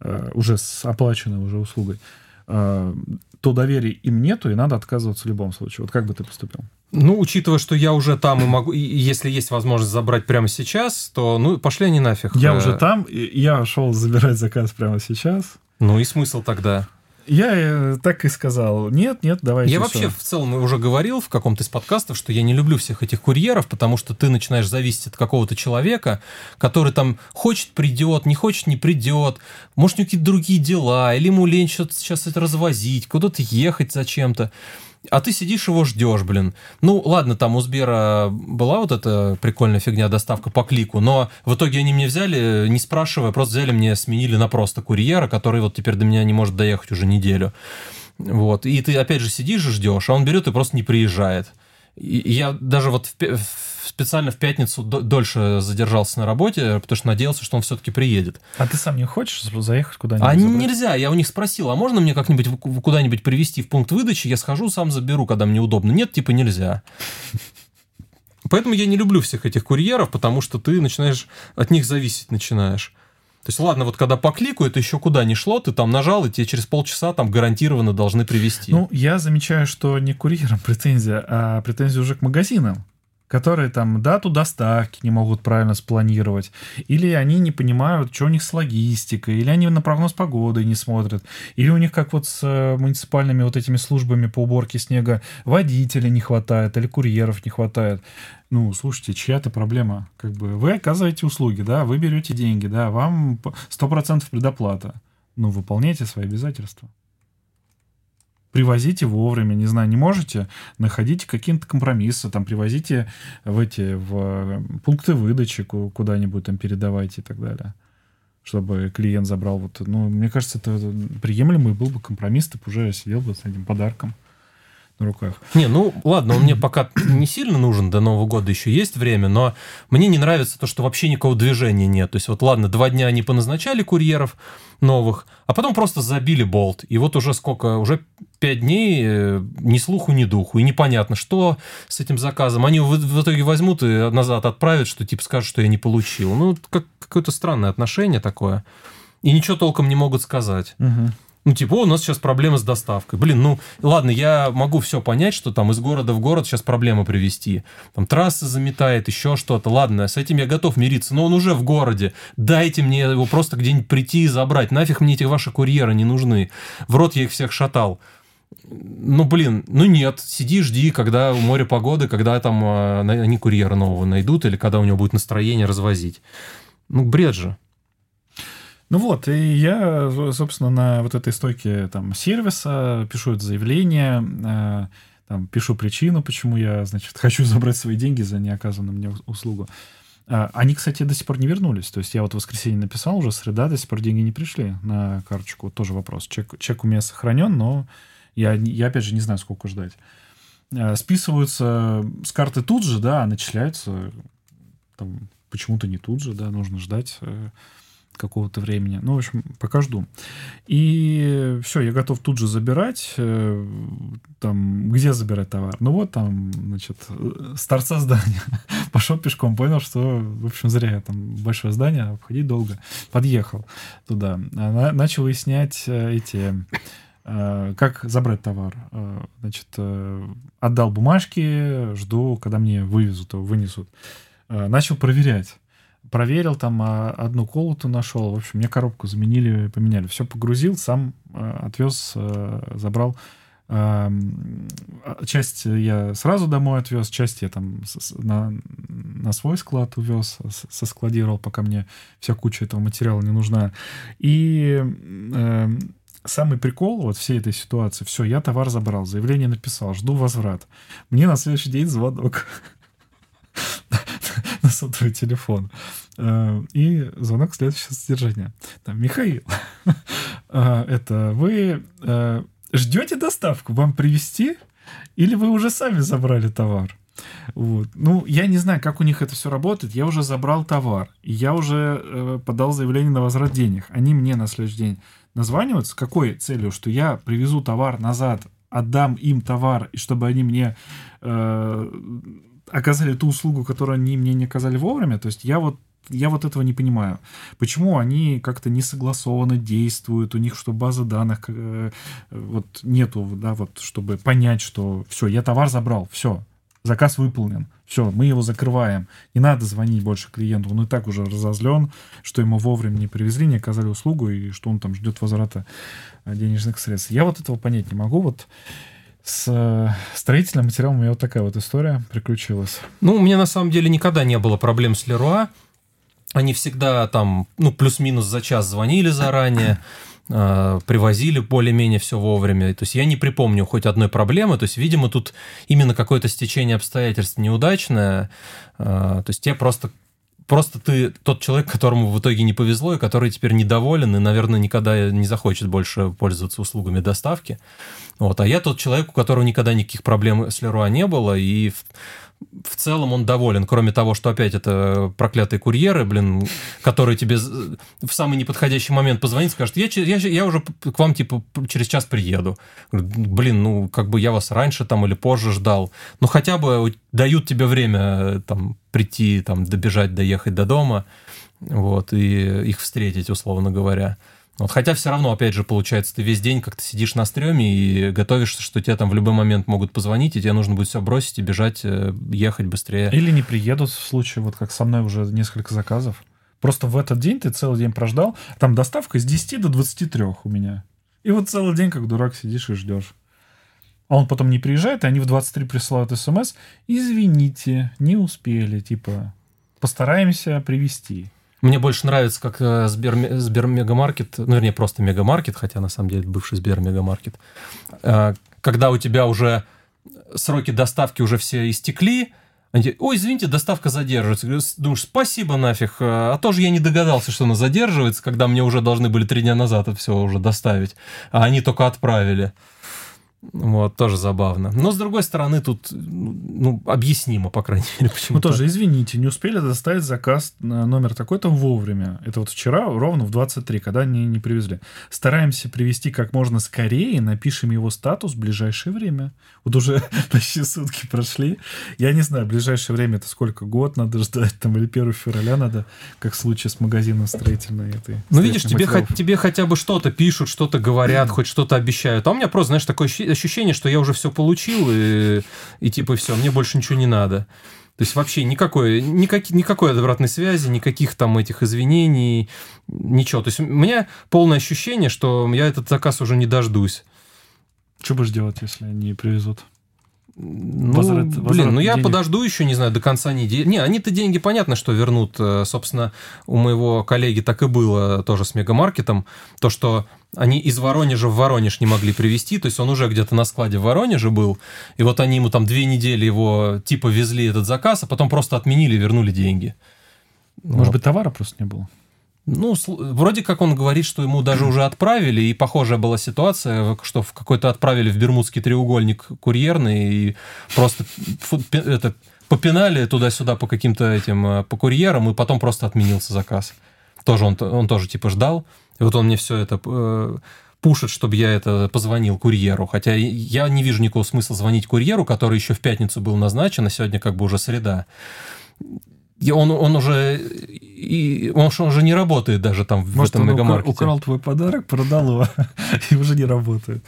э, уже с оплаченной уже услугой, то доверия им нету, и надо отказываться в любом случае. Вот как бы ты поступил? Ну, учитывая, что я уже там и могу, и если есть возможность забрать прямо сейчас, то ну пошли они нафиг. Я уже э, там, и я шел забирать заказ прямо сейчас. Ну и смысл тогда? Я э, так и сказал, нет, нет, давайте. Я вообще в целом уже говорил в каком-то из подкастов, что я не люблю всех этих курьеров, потому что ты начинаешь зависеть от какого-то человека, который там хочет придет, не хочет не придет, может у него какие-то другие дела, или ему лень что-то сейчас это развозить, куда-то ехать зачем-то а ты сидишь его ждешь, блин. Ну, ладно, там у Сбера была вот эта прикольная фигня, доставка по клику, но в итоге они мне взяли, не спрашивая, просто взяли мне, сменили на просто курьера, который вот теперь до меня не может доехать уже неделю. Вот. И ты опять же сидишь и ждешь, а он берет и просто не приезжает. Я даже вот в, специально в пятницу дольше задержался на работе, потому что надеялся, что он все-таки приедет. А ты сам не хочешь заехать куда-нибудь? А забрать? нельзя. Я у них спросил, а можно мне как-нибудь куда-нибудь привезти в пункт выдачи? Я схожу, сам заберу, когда мне удобно. Нет, типа нельзя. Поэтому я не люблю всех этих курьеров, потому что ты начинаешь от них зависеть начинаешь. То есть, ладно, вот когда по клику это еще куда не шло, ты там нажал, и тебе через полчаса там гарантированно должны привезти. Ну, я замечаю, что не курьерам претензия, а претензия уже к магазинам которые там дату доставки не могут правильно спланировать, или они не понимают, что у них с логистикой, или они на прогноз погоды не смотрят, или у них, как вот с э, муниципальными вот этими службами по уборке снега, водителей не хватает, или курьеров не хватает. Ну, слушайте, чья-то проблема. Как бы вы оказываете услуги, да, вы берете деньги, да, вам 100% предоплата. Ну, выполняйте свои обязательства привозите вовремя, не знаю, не можете, находите какие-то компромиссы, там, привозите в эти, в пункты выдачи куда-нибудь там передавайте и так далее чтобы клиент забрал вот, ну, мне кажется, это приемлемый был бы компромисс, ты бы уже сидел бы с этим подарком на руках. Не, ну ладно, он мне пока не сильно нужен, до Нового года еще есть время, но мне не нравится то, что вообще никакого движения нет. То есть вот ладно, два дня они поназначали курьеров новых, а потом просто забили болт. И вот уже сколько, уже пять дней э, ни слуху, ни духу. И непонятно, что с этим заказом. Они в, в итоге возьмут и назад отправят, что типа скажут, что я не получил. Ну, как, какое-то странное отношение такое. И ничего толком не могут сказать. Угу. Ну, типа, у нас сейчас проблемы с доставкой. Блин, ну, ладно, я могу все понять, что там из города в город сейчас проблемы привезти. Там трасса заметает, еще что-то. Ладно, с этим я готов мириться, но он уже в городе. Дайте мне его просто где-нибудь прийти и забрать. Нафиг мне эти ваши курьеры не нужны. В рот я их всех шатал. Ну, блин, ну нет, сиди, жди, когда у моря погоды, когда там э, они курьера нового найдут, или когда у него будет настроение развозить. Ну, бред же. Ну вот, и я, собственно, на вот этой стойке там сервиса пишу это заявление, э, там, пишу причину, почему я, значит, хочу забрать свои деньги за неоказанную мне услугу. А, они, кстати, до сих пор не вернулись. То есть я вот в воскресенье написал, уже среда, до сих пор деньги не пришли на карточку. Тоже вопрос. Чек, чек у меня сохранен, но я, я опять же не знаю, сколько ждать. А, списываются с карты тут же, да, а начисляются там почему-то не тут же, да, нужно ждать э, какого-то времени. Ну, в общем, пока жду. И все, я готов тут же забирать. Э, там, где забирать товар? Ну вот там, значит, с торца здания. Пошел пешком, понял, что, в общем, зря. Там большое здание, обходить долго. Подъехал туда. Начал выяснять э, эти э, как забрать товар. Значит, отдал бумажки, жду, когда мне вывезут, вынесут. Начал проверять проверил, там а, одну колоту нашел. В общем, мне коробку заменили, поменяли. Все погрузил, сам а, отвез, а, забрал. Часть я сразу домой отвез, часть я там на, на свой склад увез, соскладировал, пока мне вся куча этого материала не нужна. И самый прикол вот всей этой ситуации, все, я товар забрал, заявление написал, жду возврат. Мне на следующий день звонок на сотовый телефон. Э, и звонок следующего содержания. Там, Михаил, э, это вы э, ждете доставку? Вам привезти? Или вы уже сами забрали товар? Вот. Ну, я не знаю, как у них это все работает. Я уже забрал товар. Я уже э, подал заявление на возврат денег. Они мне на следующий день названивают. С какой целью? Что я привезу товар назад, отдам им товар, и чтобы они мне оказали ту услугу, которую они мне не оказали вовремя. То есть я вот я вот этого не понимаю. Почему они как-то не согласованно действуют, у них что база данных э, вот нету, да, вот чтобы понять, что все, я товар забрал, все, заказ выполнен, все, мы его закрываем. Не надо звонить больше клиенту, он и так уже разозлен, что ему вовремя не привезли, не оказали услугу, и что он там ждет возврата э, денежных средств. Я вот этого понять не могу. Вот с э, строительным материалом у меня вот такая вот история приключилась. Ну, у меня на самом деле никогда не было проблем с Леруа. Они всегда там, ну, плюс-минус за час звонили заранее, э, привозили более-менее все вовремя. То есть я не припомню хоть одной проблемы. То есть, видимо, тут именно какое-то стечение обстоятельств неудачное. Э, то есть тебе просто просто ты тот человек, которому в итоге не повезло, и который теперь недоволен, и, наверное, никогда не захочет больше пользоваться услугами доставки. Вот. А я тот человек, у которого никогда никаких проблем с Леруа не было, и в целом он доволен, кроме того, что опять это проклятые курьеры, блин, которые тебе в самый неподходящий момент позвонит, скажут, я, я, я уже к вам, типа, через час приеду. Блин, ну, как бы я вас раньше там или позже ждал. Ну, хотя бы дают тебе время там прийти, там, добежать, доехать до дома, вот, и их встретить, условно говоря. Вот, хотя все равно, опять же, получается, ты весь день как-то сидишь на стреме и готовишься, что тебе там в любой момент могут позвонить, и тебе нужно будет все бросить и бежать, э, ехать быстрее. Или не приедут в случае, вот как со мной уже несколько заказов. Просто в этот день ты целый день прождал. Там доставка с 10 до 23 у меня. И вот целый день как дурак сидишь и ждешь. А он потом не приезжает, и они в 23 присылают смс. Извините, не успели, типа, постараемся привести. Мне больше нравится, как э, Сбер, Сбер Мегамаркет, ну, вернее, просто Мегамаркет, хотя на самом деле бывший Сбер Мегамаркет, э, когда у тебя уже сроки доставки уже все истекли, они, ой, извините, доставка задерживается. Думаешь, спасибо нафиг, э, а то же я не догадался, что она задерживается, когда мне уже должны были три дня назад это все уже доставить, а они только отправили. Вот, тоже забавно. Но, с другой стороны, тут, ну, объяснимо, по крайней мере, почему Ну, тоже, извините, не успели доставить заказ на номер такой-то вовремя. Это вот вчера, ровно в 23, когда они не привезли. Стараемся привезти как можно скорее, напишем его статус в ближайшее время. Вот уже почти сутки прошли. Я не знаю, в ближайшее время это сколько? Год надо ждать, там, или 1 февраля надо, как в случае с магазином строительной этой. Ну, видишь, тебе, хоть, тебе хотя бы что-то пишут, что-то говорят, хоть что-то обещают. А у меня просто, знаешь, такое ощущение, что я уже все получил, и, и типа все, мне больше ничего не надо. То есть вообще никакой, никак, никакой обратной связи, никаких там этих извинений, ничего. То есть у меня полное ощущение, что я этот заказ уже не дождусь. Что будешь делать, если они привезут? Ну, возврат, блин, возврат ну я денег. подожду еще, не знаю, до конца недели. Не, они-то деньги, понятно, что вернут. Э, собственно, у моего коллеги так и было тоже с мегамаркетом. То, что они из Воронежа в Воронеж не могли привезти, то есть он уже где-то на складе в Воронеже был, и вот они ему там две недели его типа везли этот заказ, а потом просто отменили, вернули деньги. Может вот. быть, товара просто не было? Ну, вроде как он говорит, что ему даже уже отправили, и похожая была ситуация, что в какой-то отправили в Бермудский треугольник курьерный, и просто это, попинали туда-сюда по каким-то этим, э, по курьерам, и потом просто отменился заказ. Тоже он, он тоже типа ждал, и вот он мне все это э, пушит, чтобы я это позвонил курьеру. Хотя я не вижу никакого смысла звонить курьеру, который еще в пятницу был назначен, а сегодня как бы уже среда он, он уже и он, он уже не работает даже там в Может, этом он мегамаркете. украл твой подарок, продал его и уже не работает.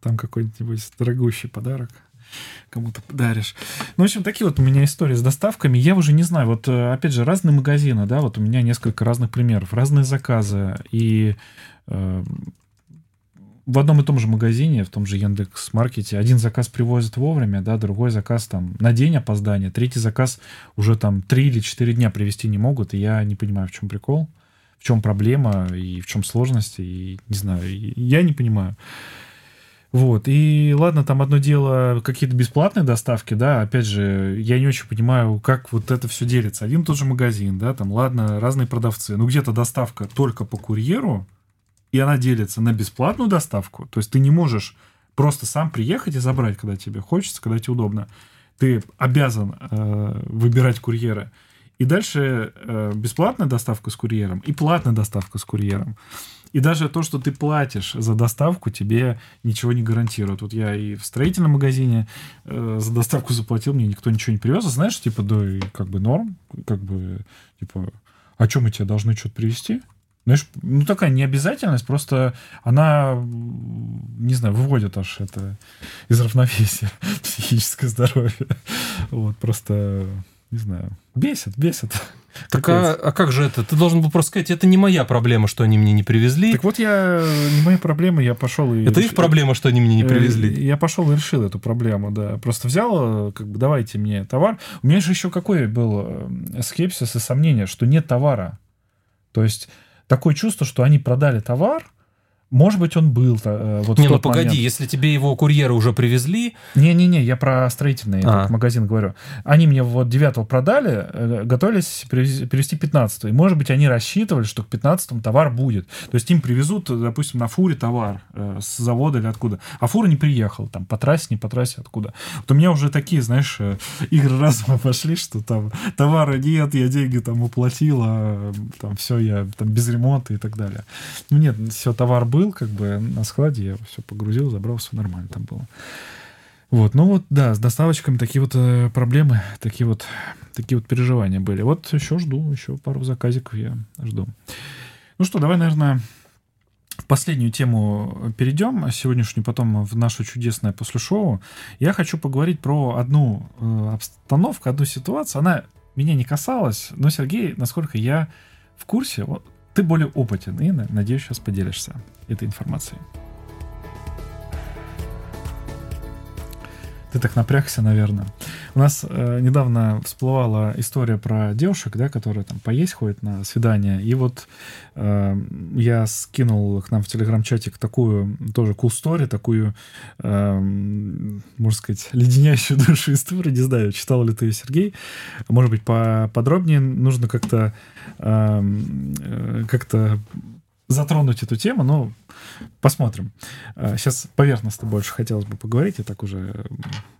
Там какой-нибудь дорогущий подарок кому-то подаришь. Ну, в общем, такие вот у меня истории с доставками. Я уже не знаю, вот э, опять же, разные магазины, да, вот у меня несколько разных примеров, разные заказы. И э, в одном и том же магазине, в том же Яндекс Маркете, один заказ привозят вовремя, да, другой заказ там на день опоздания, третий заказ уже там три или четыре дня привезти не могут, и я не понимаю, в чем прикол, в чем проблема и в чем сложности, и не знаю, я не понимаю. Вот, и ладно, там одно дело, какие-то бесплатные доставки, да, опять же, я не очень понимаю, как вот это все делится. Один и тот же магазин, да, там, ладно, разные продавцы, ну где-то доставка только по курьеру, и она делится на бесплатную доставку. То есть ты не можешь просто сам приехать и забрать, когда тебе хочется, когда тебе удобно. Ты обязан э, выбирать курьера. И дальше э, бесплатная доставка с курьером и платная доставка с курьером. И даже то, что ты платишь за доставку, тебе ничего не гарантирует. Вот я и в строительном магазине э, за доставку заплатил, мне никто ничего не привез. А знаешь, типа, да, как бы норм, как бы, типа, а что мы тебе должны что-то привезти? Знаешь, ну такая необязательность, просто она, не знаю, выводит аж это из равновесия психическое здоровье. Вот, просто, не знаю, бесит, бесит. Так а, а как же это? Ты должен был просто сказать, это не моя проблема, что они мне не привезли. Так вот я, не моя проблема, я пошел и... Это их проблема, что они мне не э, привезли. Я пошел и решил эту проблему, да. Просто взял, как бы, давайте мне товар. У меня же еще какой был э, скепсис и сомнение, что нет товара. То есть такое чувство, что они продали товар, может быть, он был э, вот Не, ну погоди, момент. если тебе его курьеры уже привезли... Не-не-не, я про строительный а. магазин говорю. Они мне вот 9 продали, э, готовились перевести 15 И, может быть, они рассчитывали, что к 15 товар будет. То есть им привезут, допустим, на фуре товар э, с завода или откуда. А фура не приехал, там, по трассе, не по трассе, откуда. Вот у меня уже такие, знаешь, э, игры разума пошли, что там товара нет, я деньги там уплатил, а там все, я там без ремонта и так далее. Ну нет, все, товар был, был как бы на складе, я все погрузил, забрал, все нормально там было. Вот, ну вот, да, с доставочками такие вот э, проблемы, такие вот, такие вот переживания были. Вот еще жду, еще пару заказиков я жду. Ну что, давай, наверное, в последнюю тему перейдем, сегодняшнюю потом в наше чудесное после шоу. Я хочу поговорить про одну э, обстановку, одну ситуацию. Она меня не касалась, но, Сергей, насколько я в курсе, вот, ты более опытен и, надеюсь, сейчас поделишься этой информацией. Ты так напрягся, наверное. У нас э, недавно всплывала история про девушек, да, которые там поесть ходят на свидание. И вот э, я скинул к нам в телеграм-чатик такую тоже cool story, такую, э, можно сказать, леденящую душу историю. Не знаю, читал ли ты ее, Сергей. Может быть, поподробнее нужно как-то эм, э, как-то затронуть эту тему, но посмотрим. Сейчас э, поверхностно больше хотелось бы поговорить, и так уже,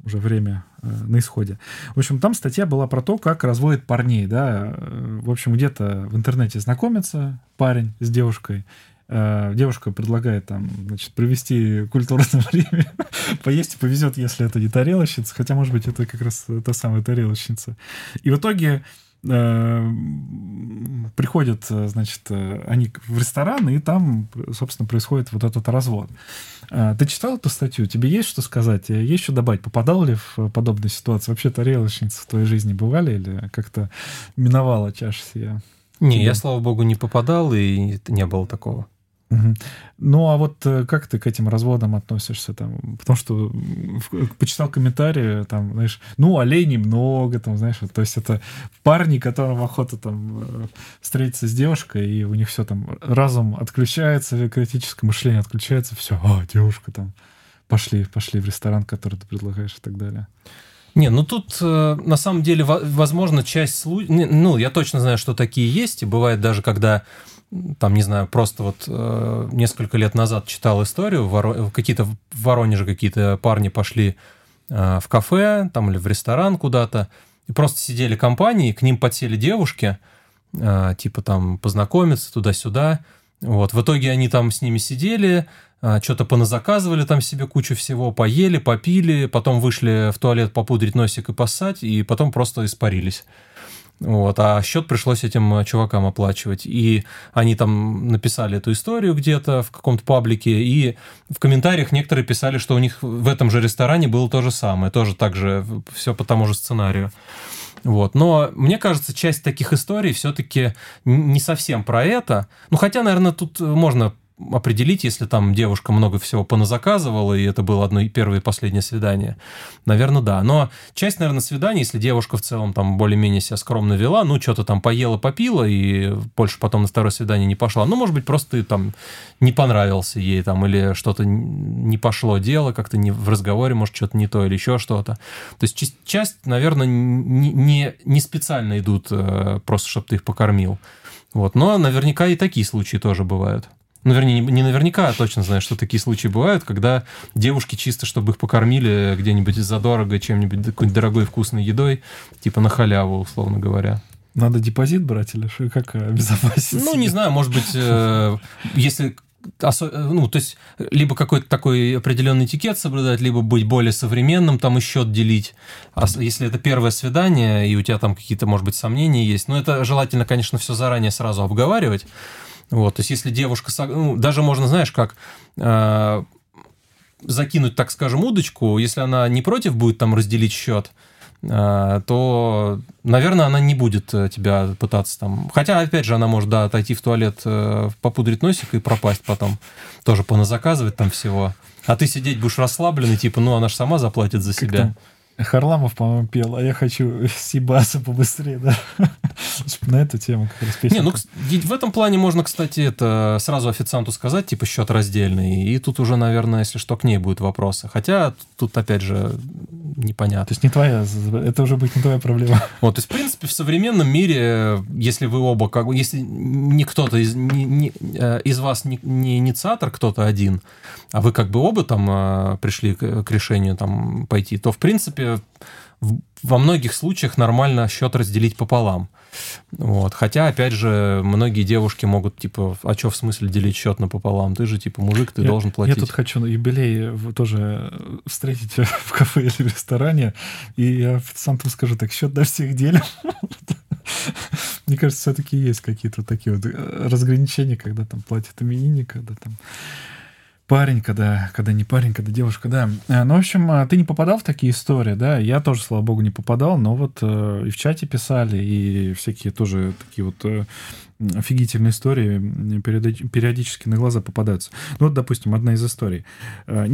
уже время э, на исходе. В общем, там статья была про то, как разводят парней, да. Э, в общем, где-то в интернете знакомится парень с девушкой, девушка предлагает там, значит, провести культурное время, поесть и повезет, если это не тарелочница, хотя, может быть, это как раз та самая тарелочница. И в итоге приходят, э, значит, э, они в ресторан, и там, собственно, происходит вот этот развод. Ты читал эту статью? Тебе есть что сказать? Есть что добавить? Попадал ли в подобные ситуации? Вообще тарелочницы в твоей жизни бывали или как-то миновала чаша сия? Не, я, слава богу, не попадал, и не было такого. Ну, а вот э, как ты к этим разводам относишься? Там, потому что почитал комментарии, там, знаешь, ну, оленей много, там, знаешь, то есть это парни, которым охота там э, встретиться с девушкой, и у них все там, разум отключается, критическое мышление отключается, все, а, девушка там, пошли, пошли в ресторан, который ты предлагаешь и так далее. Не, ну тут э, на самом деле, возможно, часть случаев, ну, я точно знаю, что такие есть, и бывает даже, когда там, не знаю, просто вот э, несколько лет назад читал историю, Воро... какие-то в Воронеже какие-то парни пошли э, в кафе там или в ресторан куда-то, и просто сидели компании, к ним подсели девушки, э, типа там познакомиться туда-сюда, вот, в итоге они там с ними сидели, э, что-то поназаказывали там себе кучу всего, поели, попили, потом вышли в туалет попудрить носик и поссать, и потом просто испарились. Вот, а счет пришлось этим э, чувакам оплачивать. И они там написали эту историю где-то в каком-то паблике, и в комментариях некоторые писали, что у них в этом же ресторане было то же самое, тоже так же, все по тому же сценарию. Вот. Но мне кажется, часть таких историй все-таки не совсем про это. Ну, хотя, наверное, тут можно определить, если там девушка много всего поназаказывала, и это было одно первое и последнее свидание. Наверное, да. Но часть, наверное, свиданий, если девушка в целом там более-менее себя скромно вела, ну, что-то там поела, попила, и больше потом на второе свидание не пошла. Ну, может быть, просто ты там не понравился ей там, или что-то не пошло дело, как-то не в разговоре, может, что-то не то, или еще что-то. То есть часть, наверное, не, не, не специально идут э, просто, чтобы ты их покормил. Вот. Но наверняка и такие случаи тоже бывают ну, вернее, не наверняка, а точно знаю, что такие случаи бывают, когда девушки чисто, чтобы их покормили где-нибудь задорого чем-нибудь, какой-нибудь дорогой вкусной едой, типа на халяву, условно говоря. Надо депозит брать или что? Как обезопасить? Ну, не знаю, может быть, э, если ну, то есть, либо какой-то такой определенный этикет соблюдать, либо быть более современным, там и счет делить. А если это первое свидание, и у тебя там какие-то, может быть, сомнения есть, ну, это желательно, конечно, все заранее сразу обговаривать, вот, то есть, если девушка, ну, даже можно, знаешь, как э, закинуть, так скажем, удочку, если она не против будет там разделить счет, э, то, наверное, она не будет э, тебя пытаться там... Хотя, опять же, она может, да, отойти в туалет, э, попудрить носик и пропасть потом. Тоже поназаказывать там всего. А ты сидеть будешь расслабленный, типа, ну, она же сама заплатит за себя. Харламов, по-моему, пел, а я хочу Сибаса побыстрее, да? На эту тему как раз песенка. Не, ну, в этом плане можно, кстати, это сразу официанту сказать, типа, счет раздельный, и тут уже, наверное, если что, к ней будут вопросы. Хотя тут, опять же, непонятно. То есть не твоя, это уже будет не твоя проблема. Вот, то есть, в принципе, в современном мире, если вы оба, как бы, если не кто-то из, не, не, э, из вас не, не инициатор, кто-то один, а вы как бы оба там э, пришли к, решению там пойти, то, в принципе, во многих случаях нормально счет разделить пополам. Вот. Хотя, опять же, многие девушки могут, типа, а что в смысле делить счет напополам? Ты же, типа, мужик, ты я, должен платить. Я тут хочу на юбилей тоже встретить в кафе или в ресторане, и я официанту скажу, так, счет до всех делим. Мне кажется, все-таки есть какие-то такие вот э, разграничения, когда там платят именинник, когда там парень, когда, когда не парень, когда девушка, да. Э, ну, в общем, э, ты не попадал в такие истории, да? Я тоже, слава богу, не попадал, но вот э, и в чате писали, и всякие тоже такие вот э, офигительные истории периодически на глаза попадаются. Ну, вот, допустим, одна из историй. Э,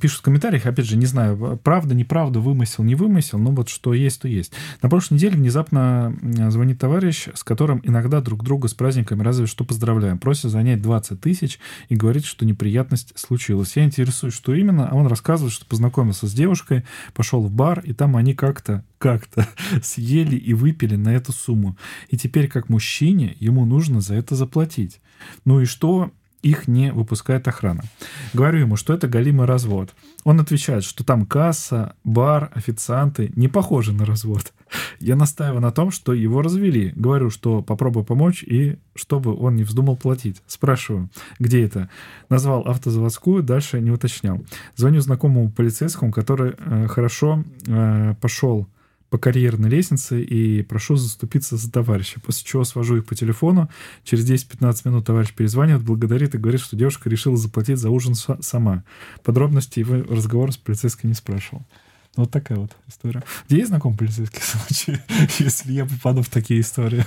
пишут в комментариях, опять же, не знаю, правда, неправда, вымысел, не вымысел, но вот что есть, то есть. На прошлой неделе внезапно звонит товарищ, с которым иногда друг друга с праздниками разве что поздравляем. Просит занять 20 тысяч и говорит, что неприятность случилась. Я интересуюсь, что именно, а он рассказывает, что познакомился с девушкой, пошел в бар, и там они как-то как-то съели и выпили на эту сумму. И теперь, как мужчине, ему нужно за это заплатить. Ну и что их не выпускает охрана. Говорю ему, что это галимый развод. Он отвечает, что там касса, бар, официанты не похожи на развод. Я настаиваю на том, что его развели. Говорю, что попробую помочь и чтобы он не вздумал платить. Спрашиваю, где это? Назвал автозаводскую, дальше не уточнял. Звоню знакомому полицейскому, который э, хорошо э, пошел по карьерной лестнице и прошу заступиться за товарища. После чего свожу их по телефону. Через 10-15 минут товарищ перезванивает, благодарит и говорит, что девушка решила заплатить за ужин сама. Подробности его разговора с полицейской не спрашивал. Вот такая вот история. Где есть знакомый полицейский случай, если я попаду в такие истории?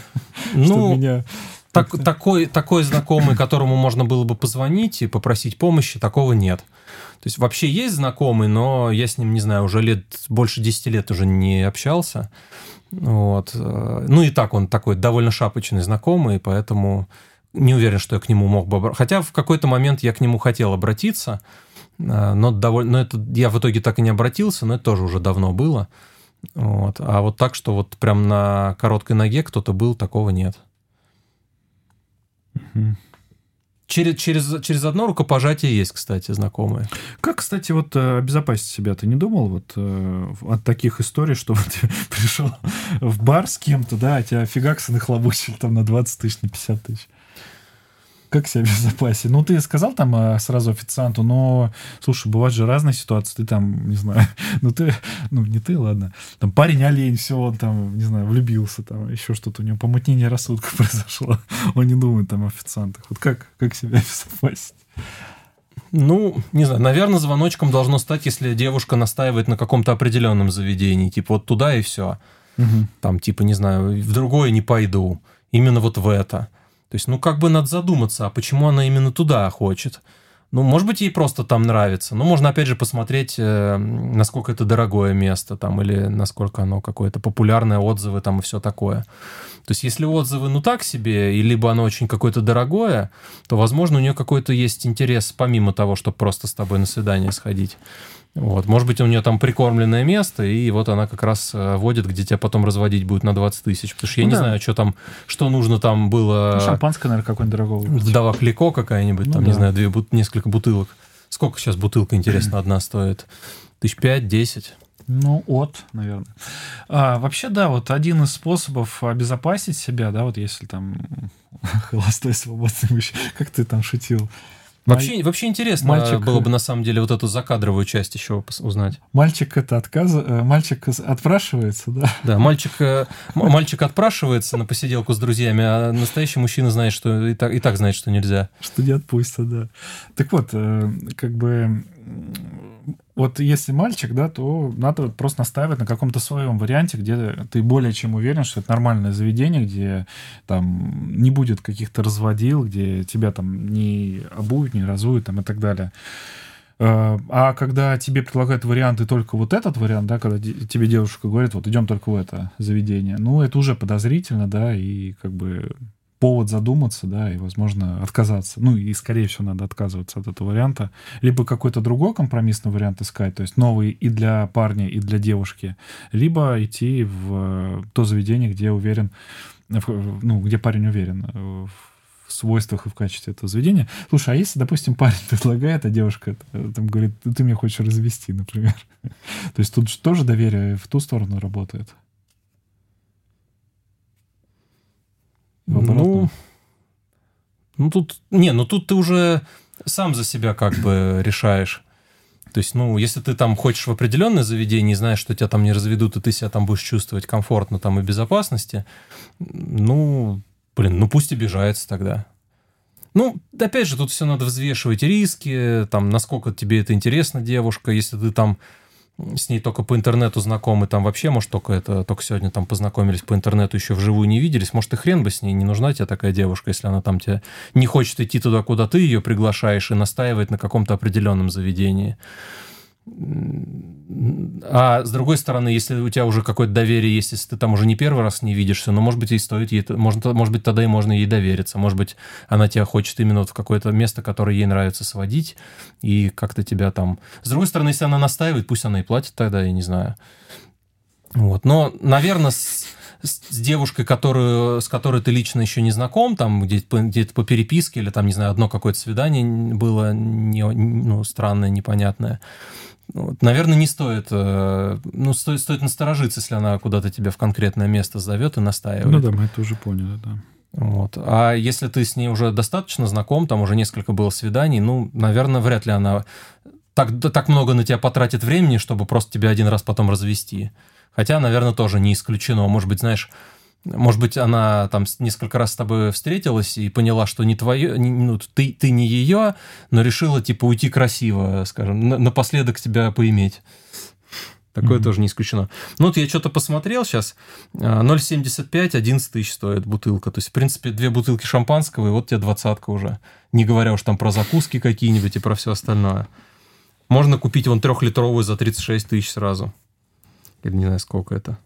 Ну, меня так, такой, такой знакомый, которому можно было бы позвонить и попросить помощи, такого нет. То есть вообще есть знакомый, но я с ним, не знаю, уже лет, больше 10 лет уже не общался. Вот. Ну и так он такой довольно шапочный знакомый, поэтому не уверен, что я к нему мог бы... Хотя в какой-то момент я к нему хотел обратиться, а, но, довольно, но это я в итоге так и не обратился, но это тоже уже давно было. Вот. А вот так, что вот прям на короткой ноге кто-то был, такого нет. Через, через, через одно рукопожатие есть, кстати, знакомые. Как, кстати, вот э, обезопасить себя? Ты не думал вот э, от таких историй, что вот пришел в бар с кем-то, да, а тебя фигаксы нахлобучили там на 20 тысяч, на 50 тысяч? Как себя обезопасить? Ну, ты сказал там а, сразу официанту, но, слушай, бывают же разные ситуации. Ты там, не знаю, ну ты, ну не ты, ладно. Там парень олень, все, он там, не знаю, влюбился, там еще что-то у него помутнение рассудка произошло. Он не думает там о официантах. Вот как, как себя обезопасить? Ну, не знаю, наверное, звоночком должно стать, если девушка настаивает на каком-то определенном заведении, типа вот туда и все. Угу. Там, типа, не знаю, в другое не пойду. Именно вот в это. То есть, ну, как бы надо задуматься, а почему она именно туда хочет. Ну, может быть, ей просто там нравится. Но можно, опять же, посмотреть, э, насколько это дорогое место там, или насколько оно какое-то популярное, отзывы там и все такое. То есть, если отзывы, ну, так себе, и либо оно очень какое-то дорогое, то, возможно, у нее какой-то есть интерес, помимо того, чтобы просто с тобой на свидание сходить. Вот. Может быть, у нее там прикормленное место, и вот она как раз э, водит, где тебя потом разводить будет на 20 тысяч. Потому что я ну, не да. знаю, что там, что нужно там было. Ну, шампанское, наверное, какое-нибудь дорогое. Вдова Клико какая-нибудь, ну, там, да. не знаю, две, несколько бутылок. Сколько сейчас бутылка, интересно, одна стоит? Тысяч пять, десять? Ну, от, наверное. А, вообще, да, вот один из способов обезопасить себя, да, вот если там холостой свободный мужчина, как ты там шутил, Вообще, Маль... вообще интересно мальчик... было бы на самом деле вот эту закадровую часть еще узнать. Мальчик это отказ... Э, мальчик отпрашивается, да? Да, мальчик, э, мальчик отпрашивается на посиделку с друзьями, а настоящий мужчина знает, что и так, и так знает, что нельзя. Что не отпустят, да. Так вот, э, как бы вот если мальчик, да, то надо просто настаивать на каком-то своем варианте, где ты более чем уверен, что это нормальное заведение, где там не будет каких-то разводил, где тебя там не обуют, не разуют там и так далее. А, а когда тебе предлагают варианты только вот этот вариант, да, когда тебе девушка говорит, вот идем только в это заведение, ну, это уже подозрительно, да, и как бы повод задуматься, да, и, возможно, отказаться. Ну, и, скорее всего, надо отказываться от этого варианта. Либо какой-то другой компромиссный вариант искать, то есть новый и для парня, и для девушки. Либо идти в то заведение, где уверен, ну, где парень уверен в свойствах и в качестве этого заведения. Слушай, а если, допустим, парень предлагает, а девушка там говорит, ты меня хочешь развести, например. То есть тут тоже доверие в ту сторону работает. Ну, ну тут, не, ну тут ты уже сам за себя как бы решаешь. То есть, ну, если ты там хочешь в определенное заведение и знаешь, что тебя там не разведут, и ты себя там будешь чувствовать комфортно там и безопасности, ну, блин, ну пусть обижается тогда. Ну, опять же, тут все надо взвешивать риски, там, насколько тебе это интересно, девушка, если ты там с ней только по интернету знакомы, там вообще, может, только это, только сегодня там познакомились по интернету, еще вживую не виделись, может, и хрен бы с ней, не нужна тебе такая девушка, если она там тебе не хочет идти туда, куда ты ее приглашаешь и настаивает на каком-то определенном заведении. А с другой стороны, если у тебя уже какое-то доверие есть, если ты там уже не первый раз не видишься, ну, может быть, и стоит ей, может, может быть, тогда и можно ей довериться. Может быть, она тебя хочет именно вот в какое-то место, которое ей нравится сводить, и как-то тебя там... С другой стороны, если она настаивает, пусть она и платит тогда, я не знаю. Вот. Но, наверное, с девушкой, которую, с которой ты лично еще не знаком, там где-то где по переписке или там, не знаю, одно какое-то свидание было не, ну, странное, непонятное, вот, наверное, не стоит, э, ну, стоит, стоит насторожиться, если она куда-то тебя в конкретное место зовет и настаивает. Ну да, мы это уже поняли, да. Вот. А если ты с ней уже достаточно знаком, там уже несколько было свиданий, ну, наверное, вряд ли она так, так много на тебя потратит времени, чтобы просто тебя один раз потом развести. Хотя, наверное, тоже не исключено. Может быть, знаешь, может быть, она там несколько раз с тобой встретилась и поняла, что не твое, ну, ты, ты не ее, но решила, типа, уйти красиво, скажем, напоследок тебя поиметь. Такое mm-hmm. тоже не исключено. Ну, вот я что-то посмотрел сейчас. 0,75, 11 тысяч стоит бутылка. То есть, в принципе, две бутылки шампанского, и вот тебе двадцатка уже. Не говоря уж там про закуски какие-нибудь и про все остальное. Можно купить вон трехлитровую за 36 тысяч сразу. Или не знаю, сколько это.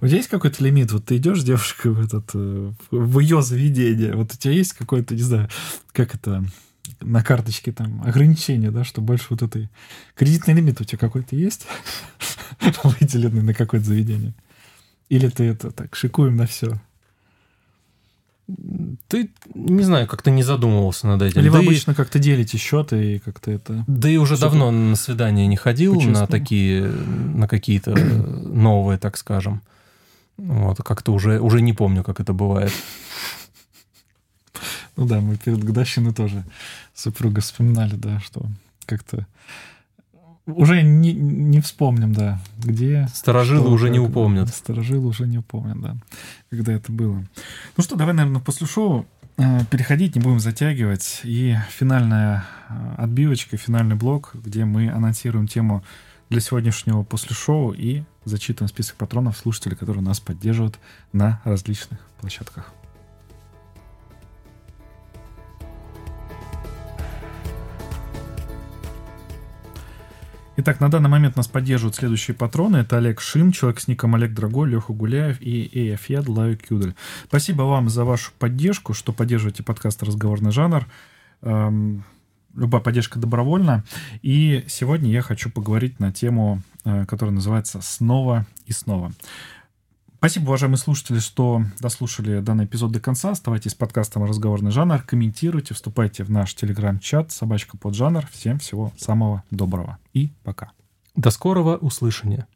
У тебя есть какой-то лимит? Вот ты идешь с девушкой в, этот, э, в ее заведение. Вот у тебя есть какой-то, не знаю, как это, на карточке там ограничения, да, что больше вот этой... Кредитный лимит у тебя какой-то есть? Выделенный на какое-то заведение? Или ты это так, шикуем на все? Ты, не знаю, как-то не задумывался над этим. Или да вы обычно и... как-то делите счеты и как-то это... Да и уже давно на свидание не ходил, на такие, на какие-то новые, так скажем. Вот, как-то уже, уже не помню, как это бывает. Ну да, мы перед годовщиной тоже супруга вспоминали, да, что как-то уже не, не вспомним, да, где... Старожилы что, уже как, не упомнят. Старожилы уже не упомнят, да, когда это было. Ну что, давай, наверное, после шоу э, переходить, не будем затягивать. И финальная э, отбивочка, финальный блок, где мы анонсируем тему для сегодняшнего после шоу и зачитываем список патронов слушателей, которые нас поддерживают на различных площадках. Итак, на данный момент нас поддерживают следующие патроны. Это Олег Шин, человек с ником Олег Драго, Леха Гуляев и Эйфьяд Лаю Кюдель. Спасибо вам за вашу поддержку, что поддерживаете подкаст «Разговорный жанр». Эм, любая поддержка добровольна. И сегодня я хочу поговорить на тему, э, которая называется «Снова и снова». Спасибо, уважаемые слушатели, что дослушали данный эпизод до конца. Оставайтесь с подкастом «Разговорный жанр», комментируйте, вступайте в наш телеграм-чат «Собачка под жанр». Всем всего самого доброго и пока. До скорого услышания.